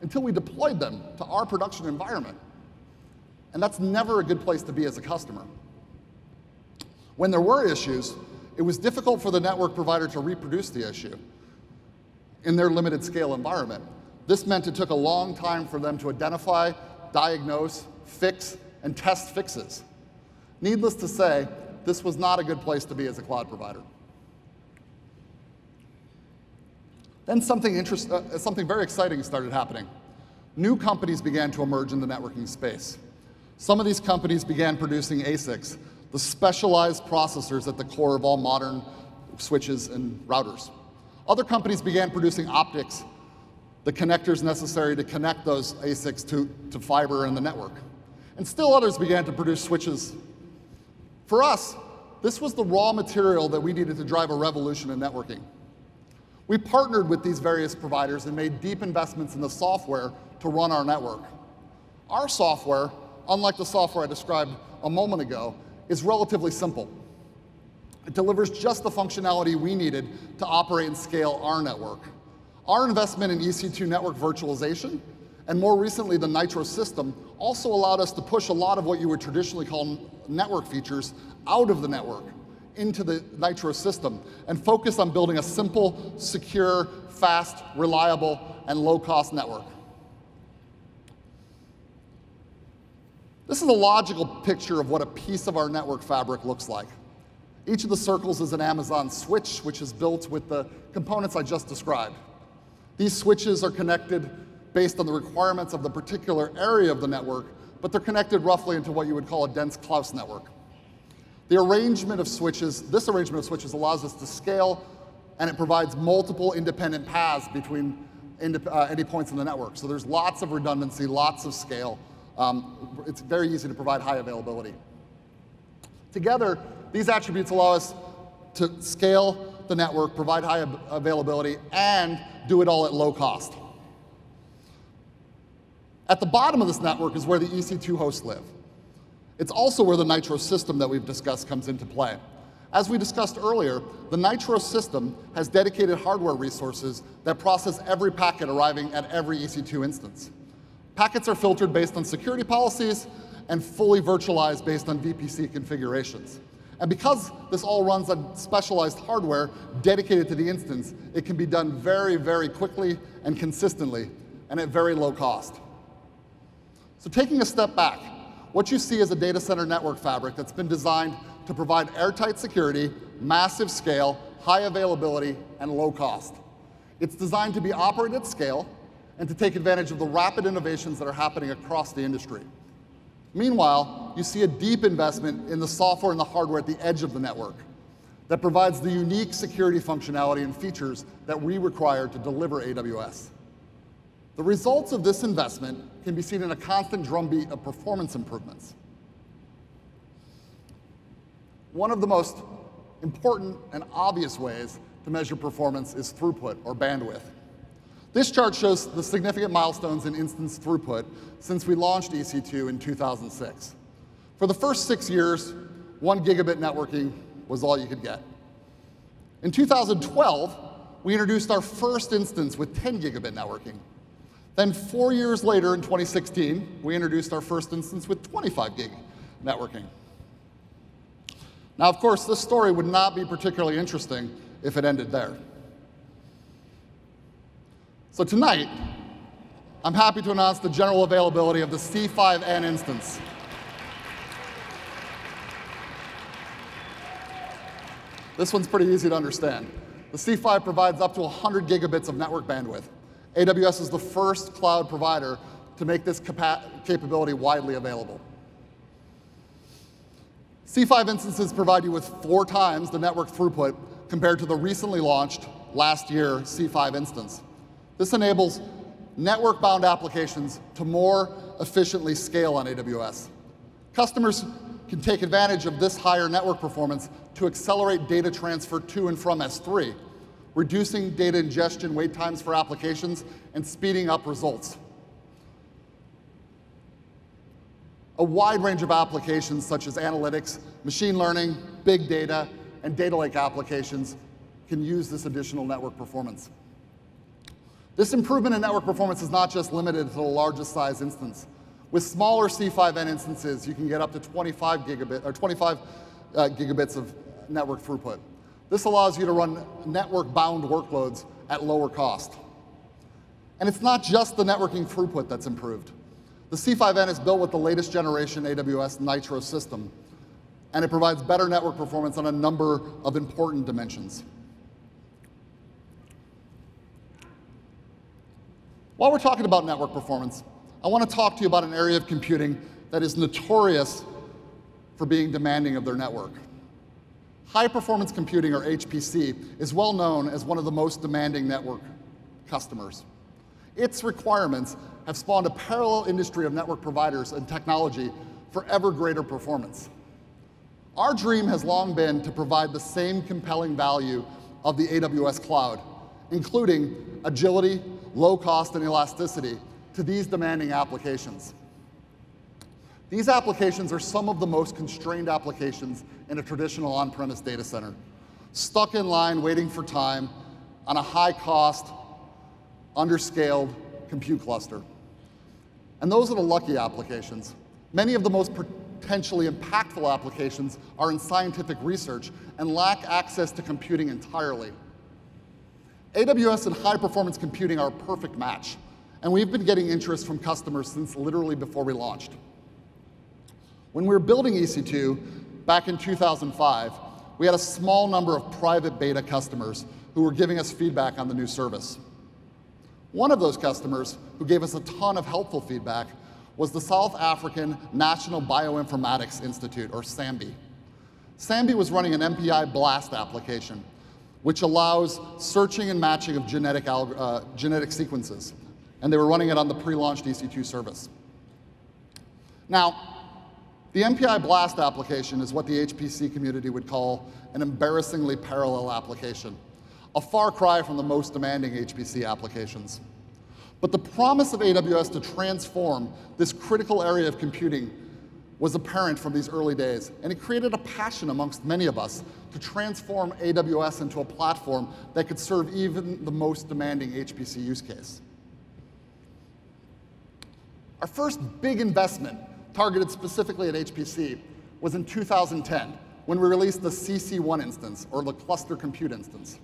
until we deployed them to our production environment. And that's never a good place to be as a customer. When there were issues, it was difficult for the network provider to reproduce the issue in their limited scale environment. This meant it took a long time for them to identify, diagnose, fix, and test fixes. Needless to say, this was not a good place to be as a cloud provider. Then something, interest, uh, something very exciting started happening. New companies began to emerge in the networking space. Some of these companies began producing ASICs, the specialized processors at the core of all modern switches and routers. Other companies began producing optics, the connectors necessary to connect those ASICs to, to fiber in the network. And still others began to produce switches. For us, this was the raw material that we needed to drive a revolution in networking. We partnered with these various providers and made deep investments in the software to run our network. Our software, unlike the software I described a moment ago, is relatively simple. It delivers just the functionality we needed to operate and scale our network. Our investment in EC2 network virtualization, and more recently the Nitro system, also allowed us to push a lot of what you would traditionally call network features out of the network into the Nitro system and focus on building a simple, secure, fast, reliable, and low-cost network. This is a logical picture of what a piece of our network fabric looks like. Each of the circles is an Amazon switch, which is built with the components I just described. These switches are connected based on the requirements of the particular area of the network, but they're connected roughly into what you would call a dense Clos network. The arrangement of switches, this arrangement of switches allows us to scale and it provides multiple independent paths between uh, any points in the network. So there's lots of redundancy, lots of scale. Um, it's very easy to provide high availability. Together, these attributes allow us to scale the network, provide high availability, and do it all at low cost. At the bottom of this network is where the EC2 hosts live. It's also where the Nitro system that we've discussed comes into play. As we discussed earlier, the Nitro system has dedicated hardware resources that process every packet arriving at every EC2 instance. Packets are filtered based on security policies and fully virtualized based on VPC configurations. And because this all runs on specialized hardware dedicated to the instance, it can be done very, very quickly and consistently and at very low cost. So taking a step back, what you see is a data center network fabric that's been designed to provide airtight security, massive scale, high availability, and low cost. It's designed to be operated at scale and to take advantage of the rapid innovations that are happening across the industry. Meanwhile, you see a deep investment in the software and the hardware at the edge of the network that provides the unique security functionality and features that we require to deliver AWS. The results of this investment can be seen in a constant drumbeat of performance improvements. One of the most important and obvious ways to measure performance is throughput or bandwidth. This chart shows the significant milestones in instance throughput since we launched EC2 in 2006. For the first six years, one gigabit networking was all you could get. In 2012, we introduced our first instance with 10 gigabit networking. Then four years later, in 2016, we introduced our first instance with 25 gig networking. Now, of course, this story would not be particularly interesting if it ended there. So tonight, I'm happy to announce the general availability of the C5N instance. This one's pretty easy to understand. The C5 provides up to 100 gigabits of network bandwidth. AWS is the first cloud provider to make this capability widely available. C5 instances provide you with four times the network throughput compared to the recently launched last year C5 instance. This enables network-bound applications to more efficiently scale on AWS. Customers can take advantage of this higher network performance to accelerate data transfer to and from S3, reducing data ingestion wait times for applications and speeding up results. A wide range of applications such as analytics, machine learning, big data, and data lake applications can use this additional network performance. This improvement in network performance is not just limited to the largest size instance. With smaller C5N instances, you can get up to 25 gigabit or 25 uh, gigabits of network throughput. This allows you to run network-bound workloads at lower cost. And it's not just the networking throughput that's improved. The C5N is built with the latest generation AWS Nitro system, and it provides better network performance on a number of important dimensions. While we're talking about network performance, I want to talk to you about an area of computing that is notorious for being demanding of their network. High performance computing, or HPC, is well known as one of the most demanding network customers. Its requirements have spawned a parallel industry of network providers and technology for ever greater performance. Our dream has long been to provide the same compelling value of the AWS cloud, including agility, low cost, and elasticity to these demanding applications. These applications are some of the most constrained applications in a traditional on-premise data center, stuck in line waiting for time on a high cost, underscaled compute cluster. And those are the lucky applications. Many of the most potentially impactful applications are in scientific research and lack access to computing entirely. AWS and high performance computing are a perfect match, and we've been getting interest from customers since literally before we launched. When we were building EC2 back in 2005, we had a small number of private beta customers who were giving us feedback on the new service. One of those customers who gave us a ton of helpful feedback was the South African National Bioinformatics Institute, or SANBI. SANBI was running an MPI BLAST application, which allows searching and matching of genetic, uh, genetic sequences. And they were running it on the pre-launched EC2 service. Now, the MPI BLAST application is what the HPC community would call an embarrassingly parallel application a far cry from the most demanding HPC applications. But the promise of AWS to transform this critical area of computing was apparent from these early days, and it created a passion amongst many of us to transform AWS into a platform that could serve even the most demanding HPC use case. Our first big investment targeted specifically at HPC was in 2010 when we released the CC1 instance, or the cluster compute instance.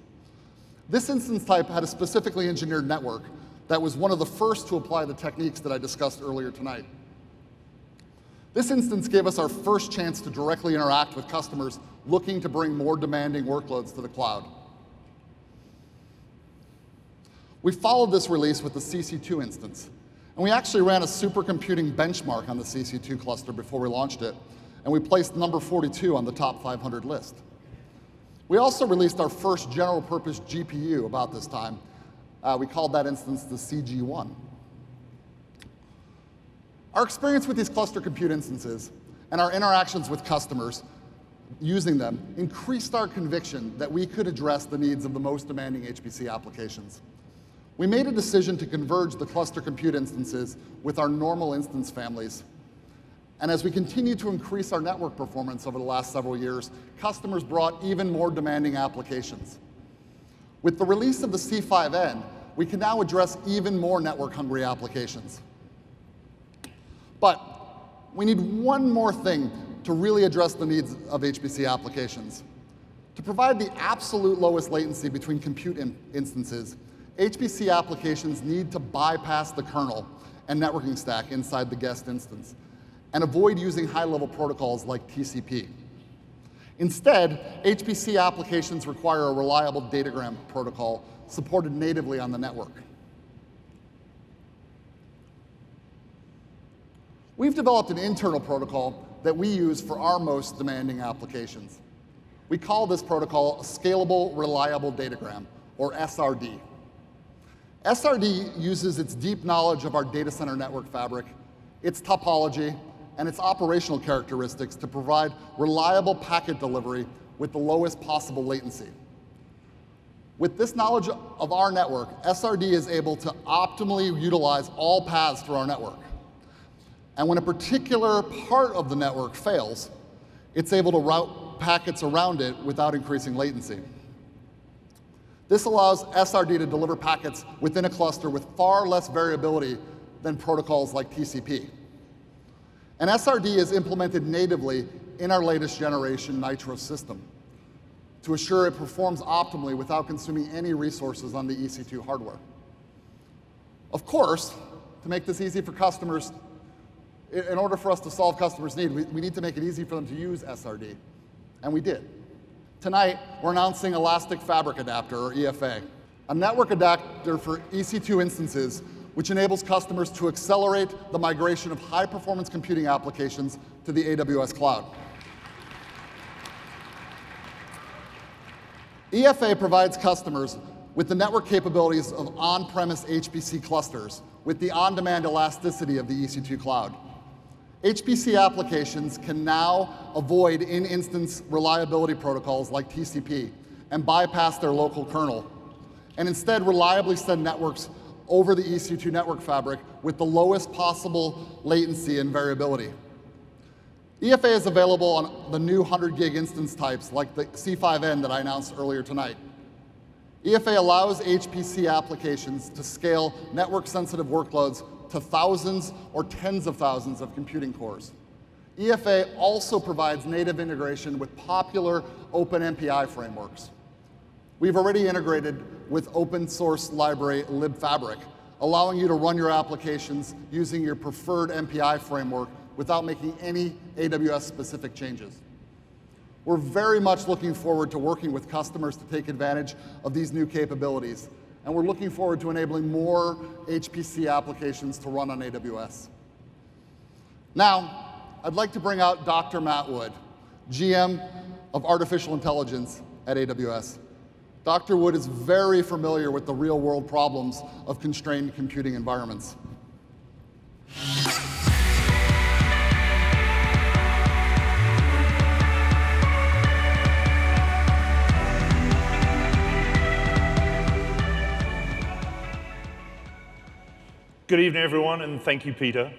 This instance type had a specifically engineered network that was one of the first to apply the techniques that I discussed earlier tonight. This instance gave us our first chance to directly interact with customers looking to bring more demanding workloads to the cloud. We followed this release with the CC2 instance, and we actually ran a supercomputing benchmark on the CC2 cluster before we launched it, and we placed number 42 on the top 500 list. We also released our first general purpose GPU about this time. Uh, we called that instance the CG1. Our experience with these cluster compute instances and our interactions with customers using them increased our conviction that we could address the needs of the most demanding HPC applications. We made a decision to converge the cluster compute instances with our normal instance families and as we continue to increase our network performance over the last several years, customers brought even more demanding applications. With the release of the C5N, we can now address even more network-hungry applications. But we need one more thing to really address the needs of HPC applications. To provide the absolute lowest latency between compute in instances, HPC applications need to bypass the kernel and networking stack inside the guest instance and avoid using high-level protocols like TCP. Instead, HPC applications require a reliable datagram protocol supported natively on the network. We've developed an internal protocol that we use for our most demanding applications. We call this protocol a Scalable Reliable Datagram, or SRD. SRD uses its deep knowledge of our data center network fabric, its topology, and its operational characteristics to provide reliable packet delivery with the lowest possible latency. With this knowledge of our network, SRD is able to optimally utilize all paths through our network. And when a particular part of the network fails, it's able to route packets around it without increasing latency. This allows SRD to deliver packets within a cluster with far less variability than protocols like TCP. And SRD is implemented natively in our latest generation Nitro system to assure it performs optimally without consuming any resources on the EC2 hardware. Of course, to make this easy for customers in order for us to solve customers' need, we, we need to make it easy for them to use SRD. And we did. Tonight, we're announcing Elastic Fabric Adapter, or EFA, a network adapter for EC2 instances which enables customers to accelerate the migration of high-performance computing applications to the AWS cloud. EFA provides customers with the network capabilities of on-premise HPC clusters with the on-demand elasticity of the EC2 cloud. HPC applications can now avoid in-instance reliability protocols like TCP and bypass their local kernel, and instead reliably send networks over the EC2 network fabric with the lowest possible latency and variability. EFA is available on the new 100 gig instance types like the C5N that I announced earlier tonight. EFA allows HPC applications to scale network sensitive workloads to thousands or tens of thousands of computing cores. EFA also provides native integration with popular OpenMPI frameworks. We've already integrated with open source library libfabric, allowing you to run your applications using your preferred MPI framework without making any AWS specific changes. We're very much looking forward to working with customers to take advantage of these new capabilities and we're looking forward to enabling more HPC applications to run on AWS. Now, I'd like to bring out Dr. Matt Wood, GM of Artificial Intelligence at AWS. Dr. Wood is very familiar with the real world problems of constrained computing environments. Good evening, everyone, and thank you, Peter.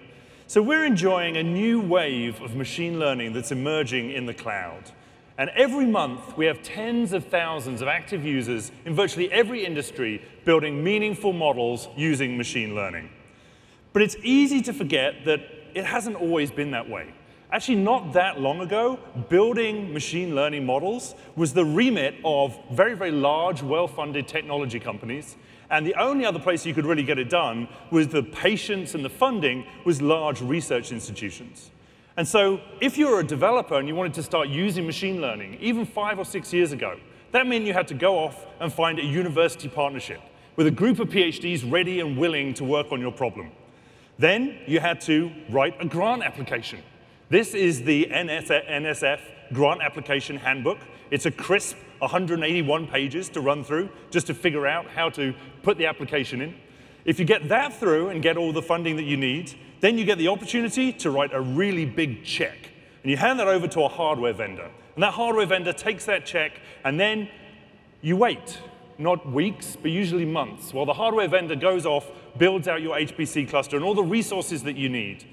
So we're enjoying a new wave of machine learning that's emerging in the cloud. And every month, we have tens of thousands of active users in virtually every industry building meaningful models using machine learning. But it's easy to forget that it hasn't always been that way. Actually, not that long ago, building machine learning models was the remit of very, very large, well-funded technology companies and the only other place you could really get it done was the patience and the funding was large research institutions. And so if you were a developer and you wanted to start using machine learning, even five or six years ago, that meant you had to go off and find a university partnership with a group of PhDs ready and willing to work on your problem. Then you had to write a grant application. This is the NSF grant application handbook. It's a crisp 181 pages to run through just to figure out how to put the application in. If you get that through and get all the funding that you need, then you get the opportunity to write a really big check. And you hand that over to a hardware vendor. And that hardware vendor takes that check, and then you wait, not weeks, but usually months, while the hardware vendor goes off, builds out your HPC cluster and all the resources that you need.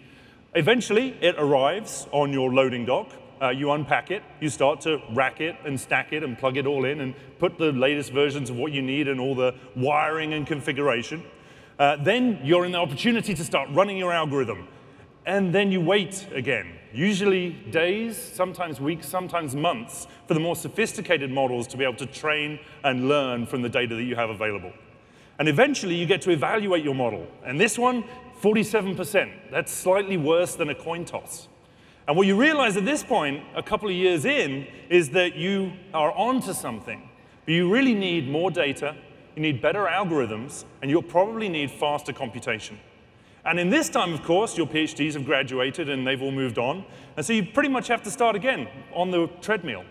Eventually, it arrives on your loading dock, uh, you unpack it, you start to rack it and stack it and plug it all in and put the latest versions of what you need and all the wiring and configuration. Uh, then you're in the opportunity to start running your algorithm. And then you wait again, usually days, sometimes weeks, sometimes months, for the more sophisticated models to be able to train and learn from the data that you have available. And eventually you get to evaluate your model. And this one, 47%. That's slightly worse than a coin toss. And what you realize at this point, a couple of years in, is that you are onto something. But you really need more data, you need better algorithms, and you'll probably need faster computation. And in this time, of course, your PhDs have graduated and they've all moved on. And so you pretty much have to start again on the treadmill.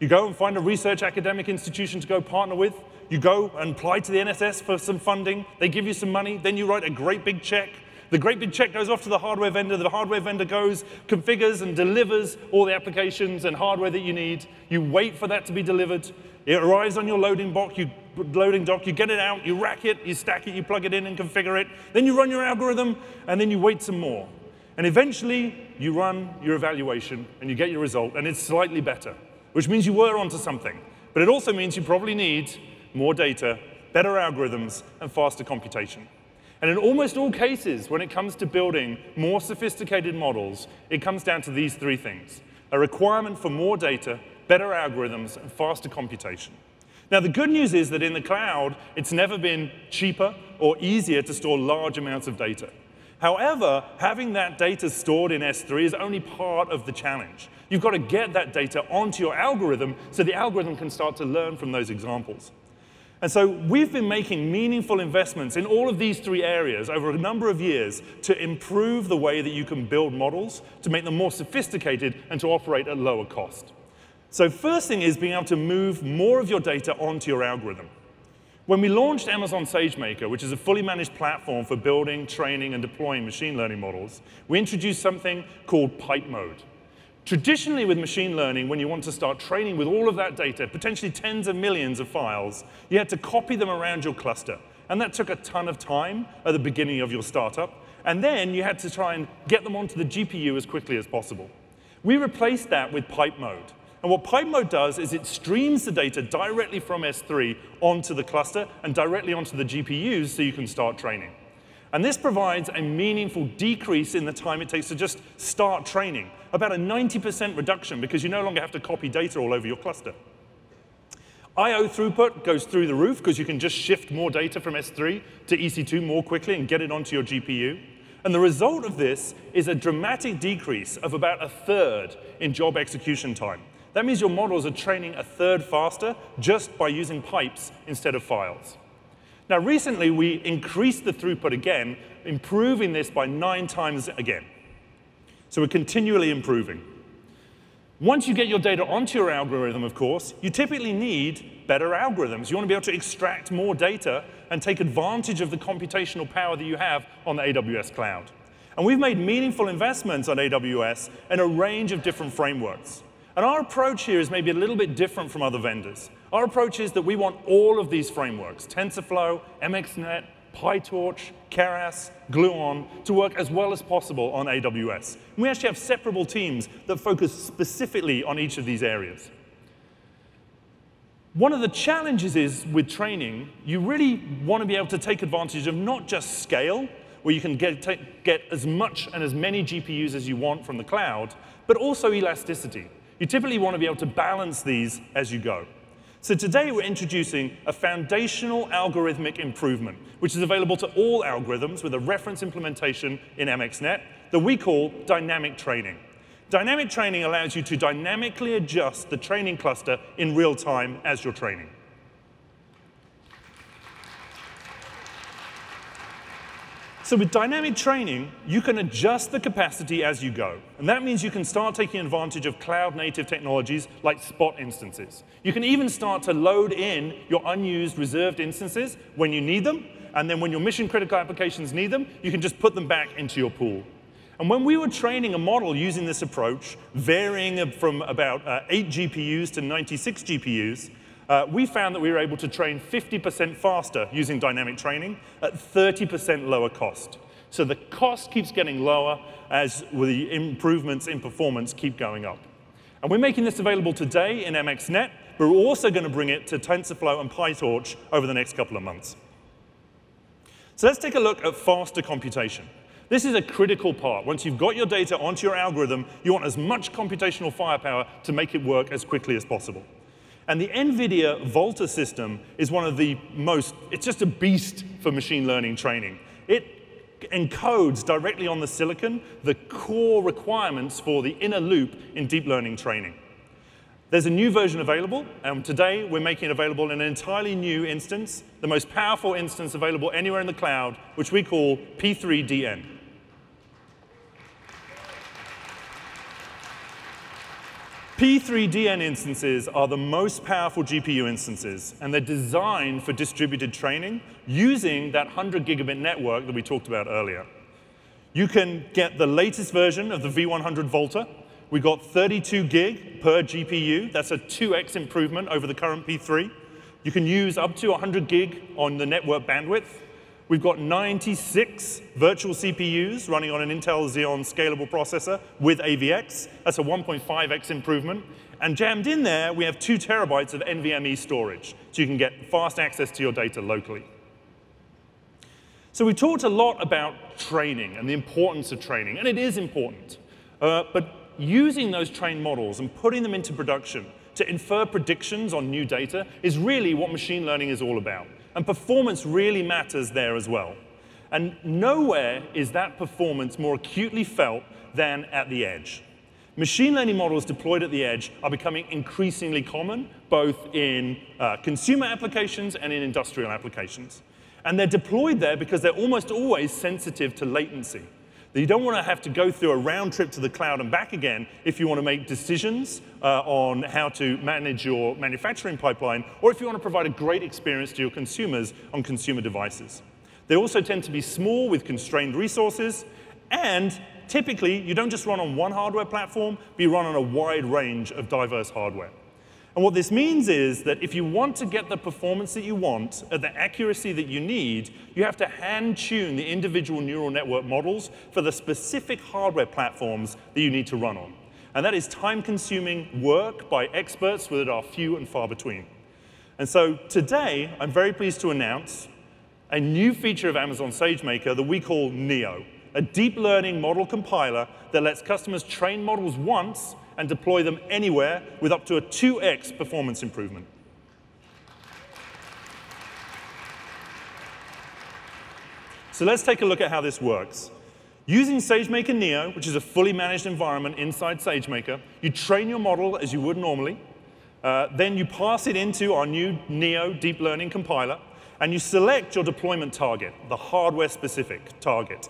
You go and find a research academic institution to go partner with. You go and apply to the NSF for some funding. They give you some money. Then you write a great big check. The great big check goes off to the hardware vendor. The hardware vendor goes, configures, and delivers all the applications and hardware that you need. You wait for that to be delivered. It arrives on your loading dock. You loading dock, you get it out, you rack it, you stack it, you plug it in and configure it. Then you run your algorithm, and then you wait some more. And eventually, you run your evaluation, and you get your result, and it's slightly better, which means you were onto something. But it also means you probably need more data, better algorithms, and faster computation. And in almost all cases, when it comes to building more sophisticated models, it comes down to these three things. A requirement for more data, better algorithms, and faster computation. Now, the good news is that in the cloud, it's never been cheaper or easier to store large amounts of data. However, having that data stored in S3 is only part of the challenge. You've got to get that data onto your algorithm so the algorithm can start to learn from those examples. And so we've been making meaningful investments in all of these three areas over a number of years to improve the way that you can build models, to make them more sophisticated, and to operate at lower cost. So first thing is being able to move more of your data onto your algorithm. When we launched Amazon SageMaker, which is a fully managed platform for building, training, and deploying machine learning models, we introduced something called pipe mode. Traditionally with machine learning, when you want to start training with all of that data, potentially tens of millions of files, you had to copy them around your cluster. And that took a ton of time at the beginning of your startup. And then you had to try and get them onto the GPU as quickly as possible. We replaced that with pipe mode. And what pipe mode does is it streams the data directly from S3 onto the cluster and directly onto the GPUs so you can start training. And this provides a meaningful decrease in the time it takes to just start training, about a 90% reduction because you no longer have to copy data all over your cluster. I.O. throughput goes through the roof because you can just shift more data from S3 to EC2 more quickly and get it onto your GPU. And the result of this is a dramatic decrease of about a third in job execution time. That means your models are training a third faster just by using pipes instead of files. Now, recently, we increased the throughput again, improving this by nine times again. So we're continually improving. Once you get your data onto your algorithm, of course, you typically need better algorithms. You want to be able to extract more data and take advantage of the computational power that you have on the AWS cloud. And we've made meaningful investments on AWS in a range of different frameworks. And our approach here is maybe a little bit different from other vendors. Our approach is that we want all of these frameworks, TensorFlow, MXNet, PyTorch, Keras, Gluon, to work as well as possible on AWS. We actually have separable teams that focus specifically on each of these areas. One of the challenges is with training, you really want to be able to take advantage of not just scale, where you can get, take, get as much and as many GPUs as you want from the cloud, but also elasticity. You typically want to be able to balance these as you go. So today we're introducing a foundational algorithmic improvement, which is available to all algorithms with a reference implementation in MXNet that we call dynamic training. Dynamic training allows you to dynamically adjust the training cluster in real time as you're training. So with dynamic training, you can adjust the capacity as you go. And that means you can start taking advantage of cloud-native technologies like spot instances. You can even start to load in your unused reserved instances when you need them, and then when your mission-critical applications need them, you can just put them back into your pool. And when we were training a model using this approach, varying from about uh, 8 GPUs to 96 GPUs, uh, we found that we were able to train 50% faster using dynamic training at 30% lower cost. So the cost keeps getting lower as the improvements in performance keep going up. And we're making this available today in MXNet, but we're also going to bring it to TensorFlow and PyTorch over the next couple of months. So let's take a look at faster computation. This is a critical part. Once you've got your data onto your algorithm, you want as much computational firepower to make it work as quickly as possible. And the NVIDIA Volta system is one of the most, it's just a beast for machine learning training. It encodes directly on the silicon the core requirements for the inner loop in deep learning training. There's a new version available, and today we're making it available in an entirely new instance, the most powerful instance available anywhere in the cloud, which we call P3DN. P3DN instances are the most powerful GPU instances, and they're designed for distributed training using that 100 gigabit network that we talked about earlier. You can get the latest version of the V100 Volta. We got 32 gig per GPU. That's a 2x improvement over the current P3. You can use up to 100 gig on the network bandwidth. We've got 96 virtual CPUs running on an Intel Xeon scalable processor with AVX. That's a 1.5x improvement. And jammed in there, we have two terabytes of NVMe storage, so you can get fast access to your data locally. So we talked a lot about training and the importance of training, and it is important. Uh, but using those trained models and putting them into production to infer predictions on new data is really what machine learning is all about. And performance really matters there as well. And nowhere is that performance more acutely felt than at the edge. Machine learning models deployed at the edge are becoming increasingly common, both in uh, consumer applications and in industrial applications. And they're deployed there because they're almost always sensitive to latency that you don't want to have to go through a round trip to the cloud and back again if you want to make decisions uh, on how to manage your manufacturing pipeline, or if you want to provide a great experience to your consumers on consumer devices. They also tend to be small with constrained resources, and typically you don't just run on one hardware platform, but you run on a wide range of diverse hardware. And what this means is that if you want to get the performance that you want at the accuracy that you need, you have to hand tune the individual neural network models for the specific hardware platforms that you need to run on. And that is time consuming work by experts that are few and far between. And so today, I'm very pleased to announce a new feature of Amazon SageMaker that we call Neo, a deep learning model compiler that lets customers train models once and deploy them anywhere with up to a 2x performance improvement. So let's take a look at how this works. Using SageMaker Neo, which is a fully managed environment inside SageMaker, you train your model as you would normally. Uh, then you pass it into our new Neo deep learning compiler, and you select your deployment target, the hardware-specific target.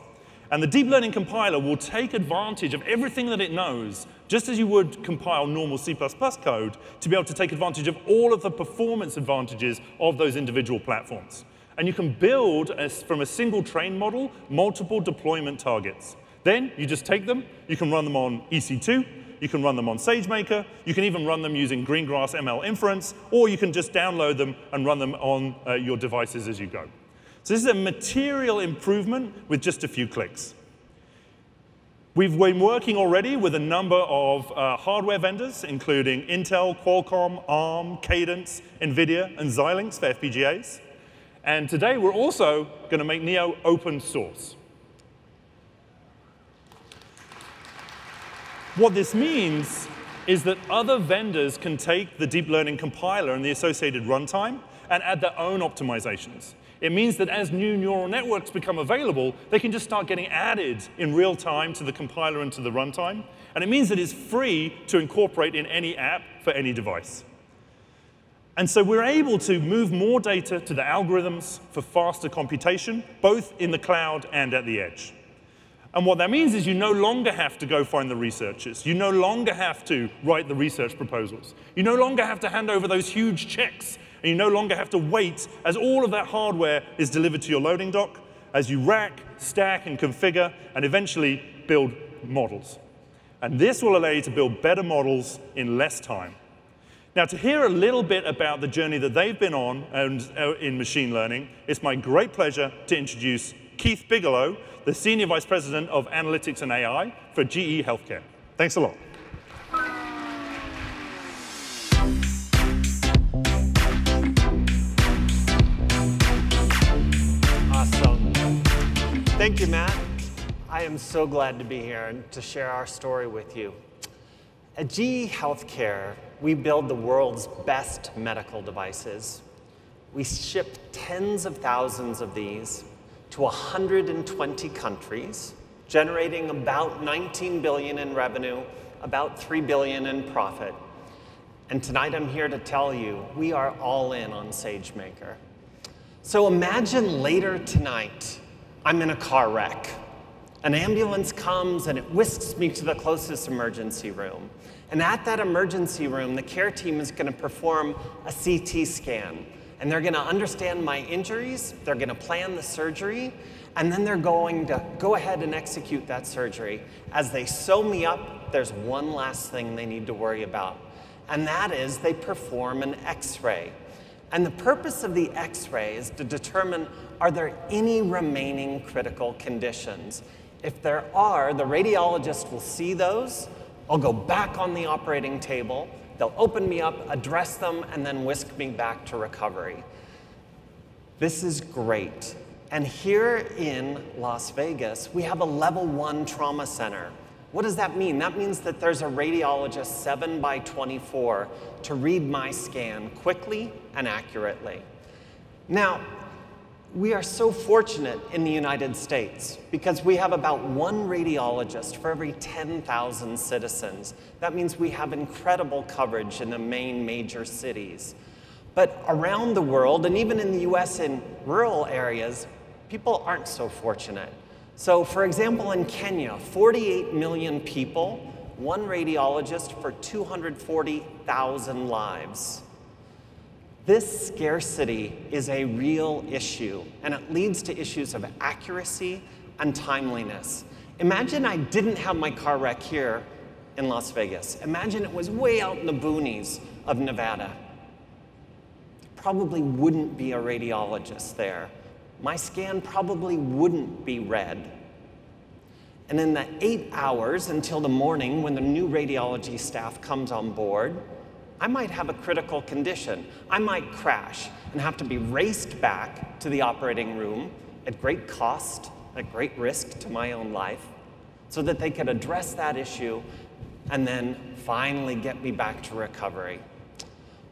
And the deep learning compiler will take advantage of everything that it knows, just as you would compile normal C++ code, to be able to take advantage of all of the performance advantages of those individual platforms. And you can build, from a single train model, multiple deployment targets. Then you just take them, you can run them on EC2, you can run them on SageMaker, you can even run them using Greengrass ML inference, or you can just download them and run them on uh, your devices as you go. So this is a material improvement with just a few clicks. We've been working already with a number of uh, hardware vendors, including Intel, Qualcomm, ARM, Cadence, NVIDIA, and Xilinx for FPGAs. And today we're also going to make Neo open source. What this means is that other vendors can take the deep learning compiler and the associated runtime and add their own optimizations. It means that as new neural networks become available, they can just start getting added in real time to the compiler and to the runtime. And it means that it's free to incorporate in any app for any device. And so we're able to move more data to the algorithms for faster computation, both in the cloud and at the edge. And what that means is you no longer have to go find the researchers. You no longer have to write the research proposals. You no longer have to hand over those huge checks and you no longer have to wait as all of that hardware is delivered to your loading dock as you rack, stack, and configure, and eventually build models. And this will allow you to build better models in less time. Now, to hear a little bit about the journey that they've been on and, uh, in machine learning, it's my great pleasure to introduce Keith Bigelow, the Senior Vice President of Analytics and AI for GE Healthcare. Thanks a lot. Thank you, Matt. I am so glad to be here and to share our story with you. At GE Healthcare, we build the world's best medical devices. We ship tens of thousands of these to 120 countries, generating about 19 billion in revenue, about 3 billion in profit. And tonight I'm here to tell you we are all in on SageMaker. So imagine later tonight I'm in a car wreck. An ambulance comes and it whisks me to the closest emergency room. And at that emergency room, the care team is going to perform a CT scan. And they're going to understand my injuries, they're going to plan the surgery, and then they're going to go ahead and execute that surgery. As they sew me up, there's one last thing they need to worry about, and that is they perform an x ray. And the purpose of the x ray is to determine are there any remaining critical conditions? If there are, the radiologist will see those. I'll go back on the operating table. They'll open me up, address them, and then whisk me back to recovery. This is great. And here in Las Vegas, we have a level one trauma center. What does that mean? That means that there's a radiologist 7 by 24 to read my scan quickly and accurately. Now, we are so fortunate in the United States because we have about one radiologist for every 10,000 citizens. That means we have incredible coverage in the main major cities. But around the world, and even in the US in rural areas, people aren't so fortunate. So, for example, in Kenya, 48 million people, one radiologist for 240,000 lives. This scarcity is a real issue, and it leads to issues of accuracy and timeliness. Imagine I didn't have my car wreck here in Las Vegas. Imagine it was way out in the boonies of Nevada. Probably wouldn't be a radiologist there. My scan probably wouldn't be read. And in the eight hours until the morning when the new radiology staff comes on board, I might have a critical condition. I might crash and have to be raced back to the operating room at great cost, at great risk to my own life, so that they could address that issue and then finally get me back to recovery.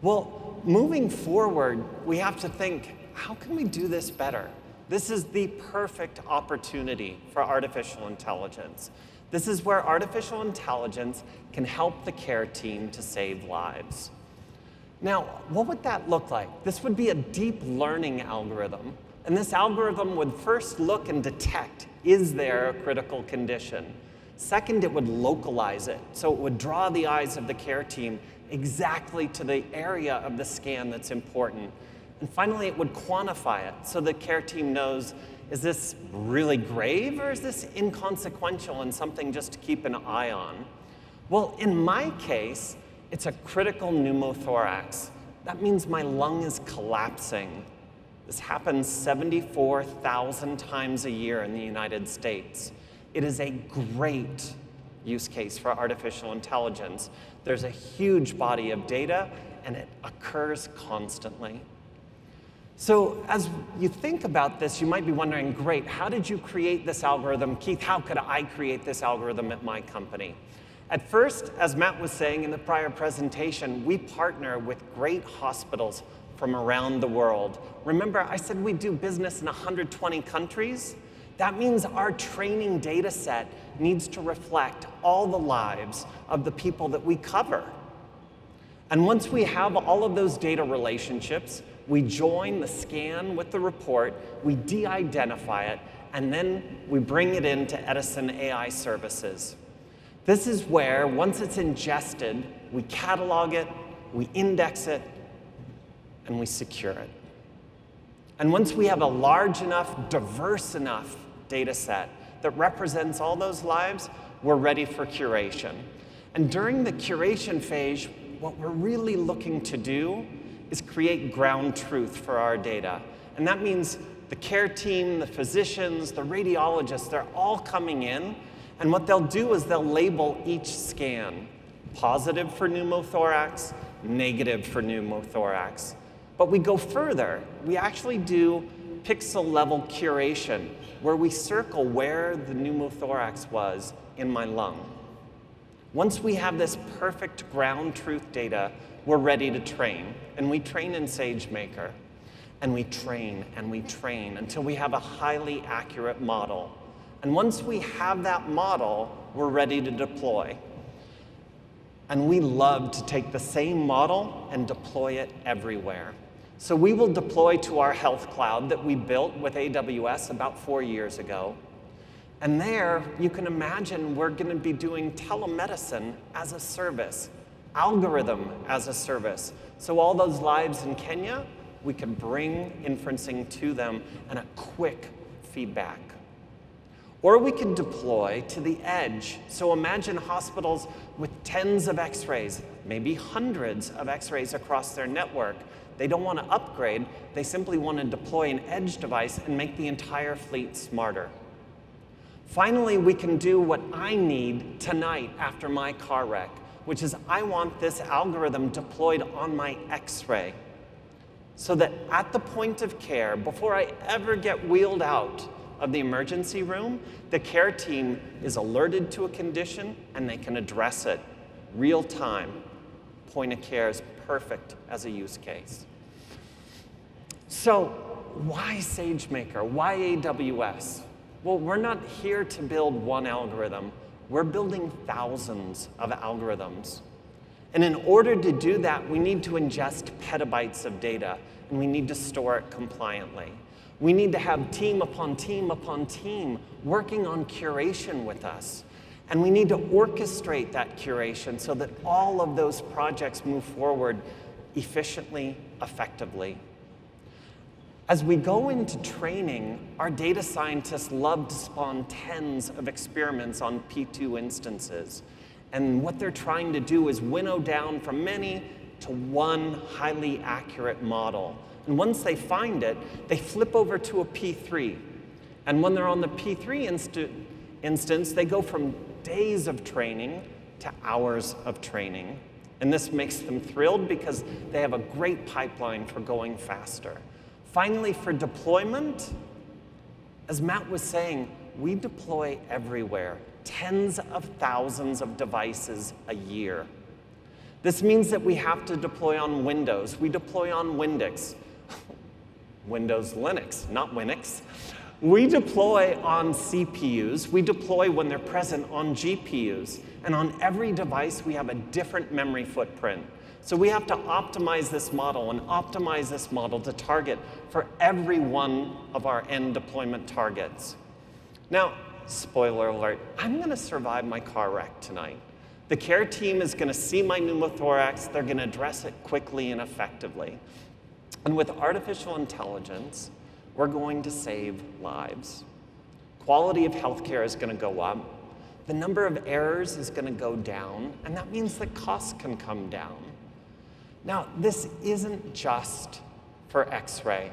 Well, moving forward, we have to think how can we do this better? This is the perfect opportunity for artificial intelligence. This is where artificial intelligence can help the care team to save lives. Now, what would that look like? This would be a deep learning algorithm. And this algorithm would first look and detect is there a critical condition? Second, it would localize it. So it would draw the eyes of the care team exactly to the area of the scan that's important. And finally, it would quantify it so the care team knows is this really grave or is this inconsequential and something just to keep an eye on? Well, in my case, it's a critical pneumothorax. That means my lung is collapsing. This happens 74,000 times a year in the United States. It is a great use case for artificial intelligence. There's a huge body of data, and it occurs constantly. So as you think about this, you might be wondering, great, how did you create this algorithm? Keith, how could I create this algorithm at my company? At first, as Matt was saying in the prior presentation, we partner with great hospitals from around the world. Remember, I said we do business in 120 countries? That means our training data set needs to reflect all the lives of the people that we cover. And once we have all of those data relationships, we join the scan with the report, we de-identify it, and then we bring it into Edison AI services. This is where, once it's ingested, we catalog it, we index it, and we secure it. And once we have a large enough, diverse enough data set that represents all those lives, we're ready for curation. And during the curation phase, what we're really looking to do is create ground truth for our data. And that means the care team, the physicians, the radiologists, they're all coming in. And what they'll do is they'll label each scan positive for pneumothorax, negative for pneumothorax. But we go further. We actually do pixel level curation, where we circle where the pneumothorax was in my lung. Once we have this perfect ground truth data, we're ready to train. And we train in SageMaker. And we train and we train until we have a highly accurate model. And once we have that model, we're ready to deploy. And we love to take the same model and deploy it everywhere. So we will deploy to our health cloud that we built with AWS about four years ago. And there, you can imagine we're going to be doing telemedicine as a service, algorithm as a service. So all those lives in Kenya, we can bring inferencing to them and a quick feedback. Or we could deploy to the edge. So imagine hospitals with tens of x-rays, maybe hundreds of x-rays across their network. They don't want to upgrade, they simply want to deploy an edge device and make the entire fleet smarter. Finally, we can do what I need tonight after my car wreck, which is I want this algorithm deployed on my x-ray so that at the point of care, before I ever get wheeled out of the emergency room, the care team is alerted to a condition and they can address it real time. Point of care is perfect as a use case. So, why SageMaker? Why AWS? Well, we're not here to build one algorithm. We're building thousands of algorithms. And in order to do that, we need to ingest petabytes of data, and we need to store it compliantly. We need to have team upon team upon team working on curation with us. And we need to orchestrate that curation so that all of those projects move forward efficiently, effectively. As we go into training, our data scientists love to spawn tens of experiments on P2 instances. And what they're trying to do is winnow down from many to one highly accurate model. And once they find it, they flip over to a P3. And when they're on the P3 inst instance, they go from days of training to hours of training. And this makes them thrilled because they have a great pipeline for going faster. Finally, for deployment, as Matt was saying, we deploy everywhere, tens of thousands of devices a year. This means that we have to deploy on Windows. We deploy on Windix. Windows Linux, not Winix. We deploy on CPUs. We deploy when they're present on GPUs. And on every device, we have a different memory footprint. So we have to optimize this model and optimize this model to target for every one of our end deployment targets. Now, spoiler alert, I'm going to survive my car wreck tonight. The care team is going to see my pneumothorax. They're going to address it quickly and effectively. And with artificial intelligence, we're going to save lives. Quality of healthcare is going to go up. The number of errors is going to go down, and that means that costs can come down. Now, this isn't just for X-ray.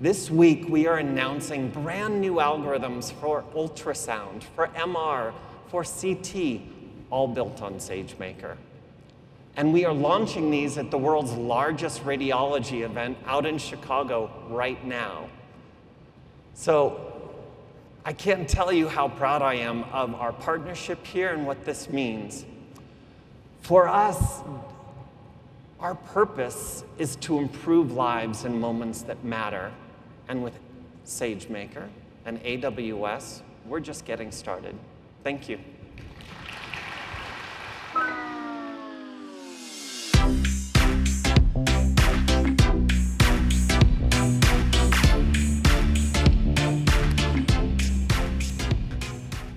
This week, we are announcing brand new algorithms for ultrasound, for MR, for CT, all built on SageMaker. And we are launching these at the world's largest radiology event out in Chicago right now. So I can't tell you how proud I am of our partnership here and what this means. For us, our purpose is to improve lives in moments that matter. And with SageMaker and AWS, we're just getting started. Thank you.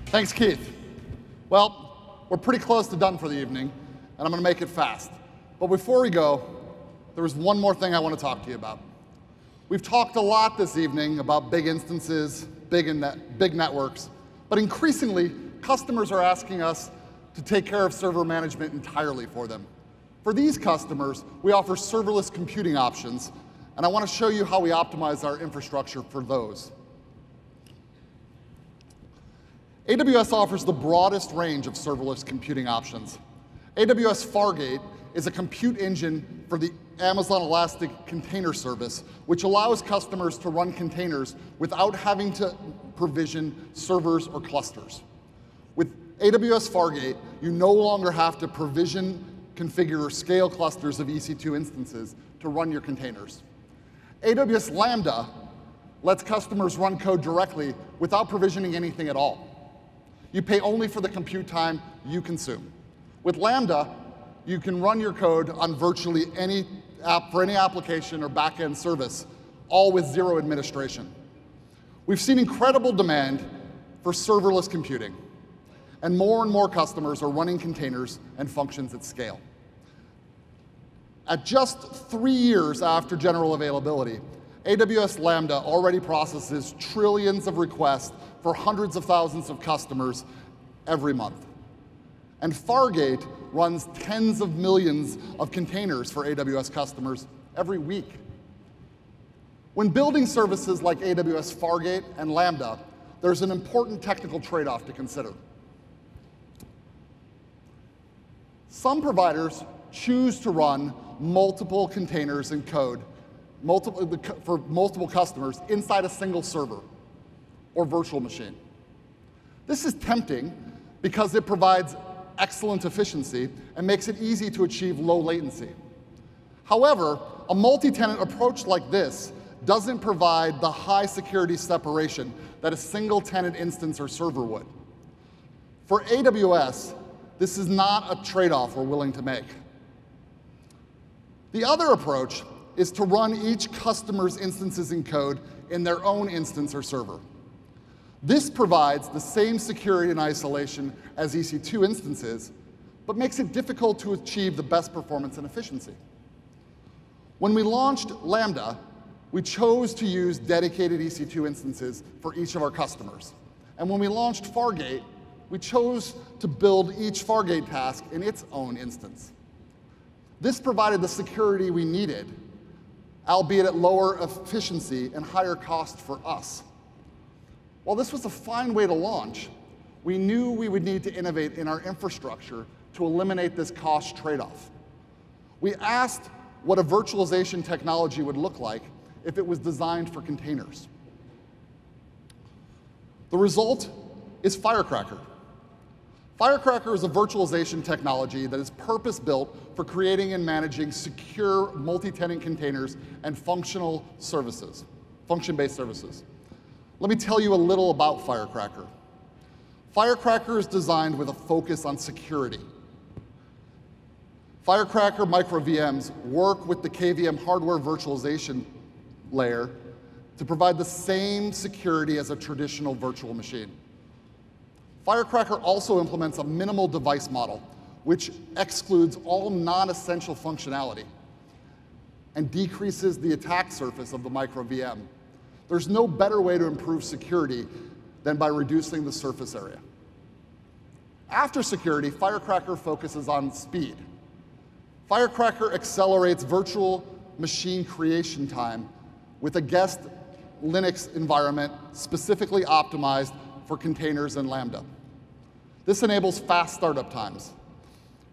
Thanks, Keith. Well, we're pretty close to done for the evening, and I'm going to make it fast. But before we go, there is one more thing I want to talk to you about. We've talked a lot this evening about big instances, big, net, big networks, but increasingly, customers are asking us to take care of server management entirely for them. For these customers, we offer serverless computing options, and I want to show you how we optimize our infrastructure for those. AWS offers the broadest range of serverless computing options. AWS Fargate is a compute engine for the Amazon Elastic Container Service, which allows customers to run containers without having to provision servers or clusters. With AWS Fargate, you no longer have to provision, configure, or scale clusters of EC2 instances to run your containers. AWS Lambda lets customers run code directly without provisioning anything at all. You pay only for the compute time you consume. With Lambda, you can run your code on virtually any app for any application or backend service, all with zero administration. We've seen incredible demand for serverless computing, and more and more customers are running containers and functions at scale. At just three years after general availability, AWS Lambda already processes trillions of requests for hundreds of thousands of customers every month. And Fargate runs tens of millions of containers for AWS customers every week. When building services like AWS Fargate and Lambda, there's an important technical trade-off to consider. Some providers choose to run multiple containers and code multiple, for multiple customers inside a single server or virtual machine. This is tempting because it provides excellent efficiency and makes it easy to achieve low latency. However, a multi-tenant approach like this doesn't provide the high security separation that a single tenant instance or server would. For AWS, this is not a trade-off we're willing to make. The other approach is to run each customer's instances in code in their own instance or server. This provides the same security and isolation as EC2 instances, but makes it difficult to achieve the best performance and efficiency. When we launched Lambda, we chose to use dedicated EC2 instances for each of our customers. And when we launched Fargate, we chose to build each Fargate task in its own instance. This provided the security we needed, albeit at lower efficiency and higher cost for us. While this was a fine way to launch, we knew we would need to innovate in our infrastructure to eliminate this cost trade-off. We asked what a virtualization technology would look like if it was designed for containers. The result is Firecracker. Firecracker is a virtualization technology that is purpose-built for creating and managing secure multi-tenant containers and functional services, function-based services. Let me tell you a little about Firecracker. Firecracker is designed with a focus on security. Firecracker micro VMs work with the KVM hardware virtualization layer to provide the same security as a traditional virtual machine. Firecracker also implements a minimal device model, which excludes all non-essential functionality and decreases the attack surface of the micro VM. There's no better way to improve security than by reducing the surface area. After security, Firecracker focuses on speed. Firecracker accelerates virtual machine creation time with a guest Linux environment specifically optimized for containers and Lambda. This enables fast startup times.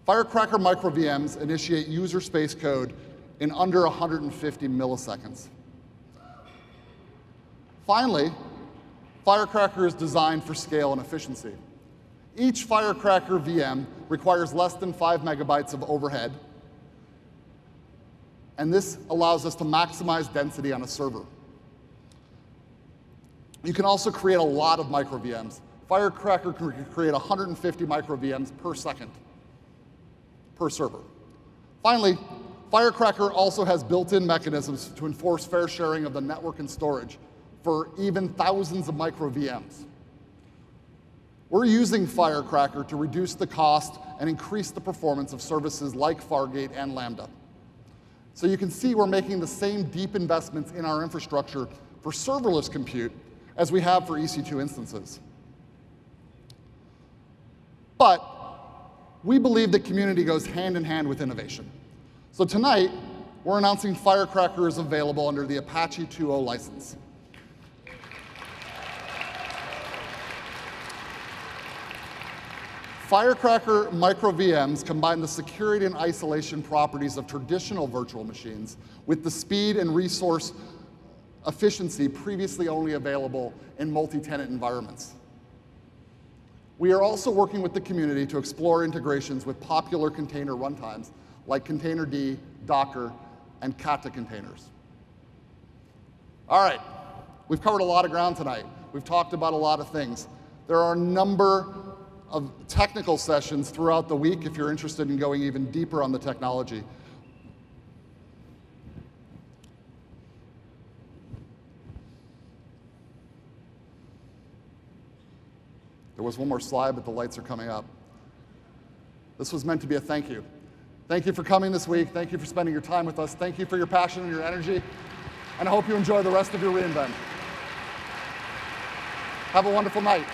Firecracker micro VMs initiate user space code in under 150 milliseconds. Finally, Firecracker is designed for scale and efficiency. Each Firecracker VM requires less than five megabytes of overhead, and this allows us to maximize density on a server. You can also create a lot of micro VMs. Firecracker can create 150 micro VMs per second per server. Finally, Firecracker also has built-in mechanisms to enforce fair sharing of the network and storage for even thousands of micro VMs. We're using Firecracker to reduce the cost and increase the performance of services like Fargate and Lambda. So you can see we're making the same deep investments in our infrastructure for serverless compute as we have for EC2 instances. But we believe that community goes hand in hand with innovation. So tonight, we're announcing Firecracker is available under the Apache 2.0 license. Firecracker micro VMs combine the security and isolation properties of traditional virtual machines with the speed and resource efficiency previously only available in multi-tenant environments. We are also working with the community to explore integrations with popular container runtimes like Containerd, Docker, and Kata containers. All right, we've covered a lot of ground tonight. We've talked about a lot of things. There are a number of technical sessions throughout the week if you're interested in going even deeper on the technology. There was one more slide, but the lights are coming up. This was meant to be a thank you. Thank you for coming this week. Thank you for spending your time with us. Thank you for your passion and your energy. And I hope you enjoy the rest of your reInvent. Have a wonderful night.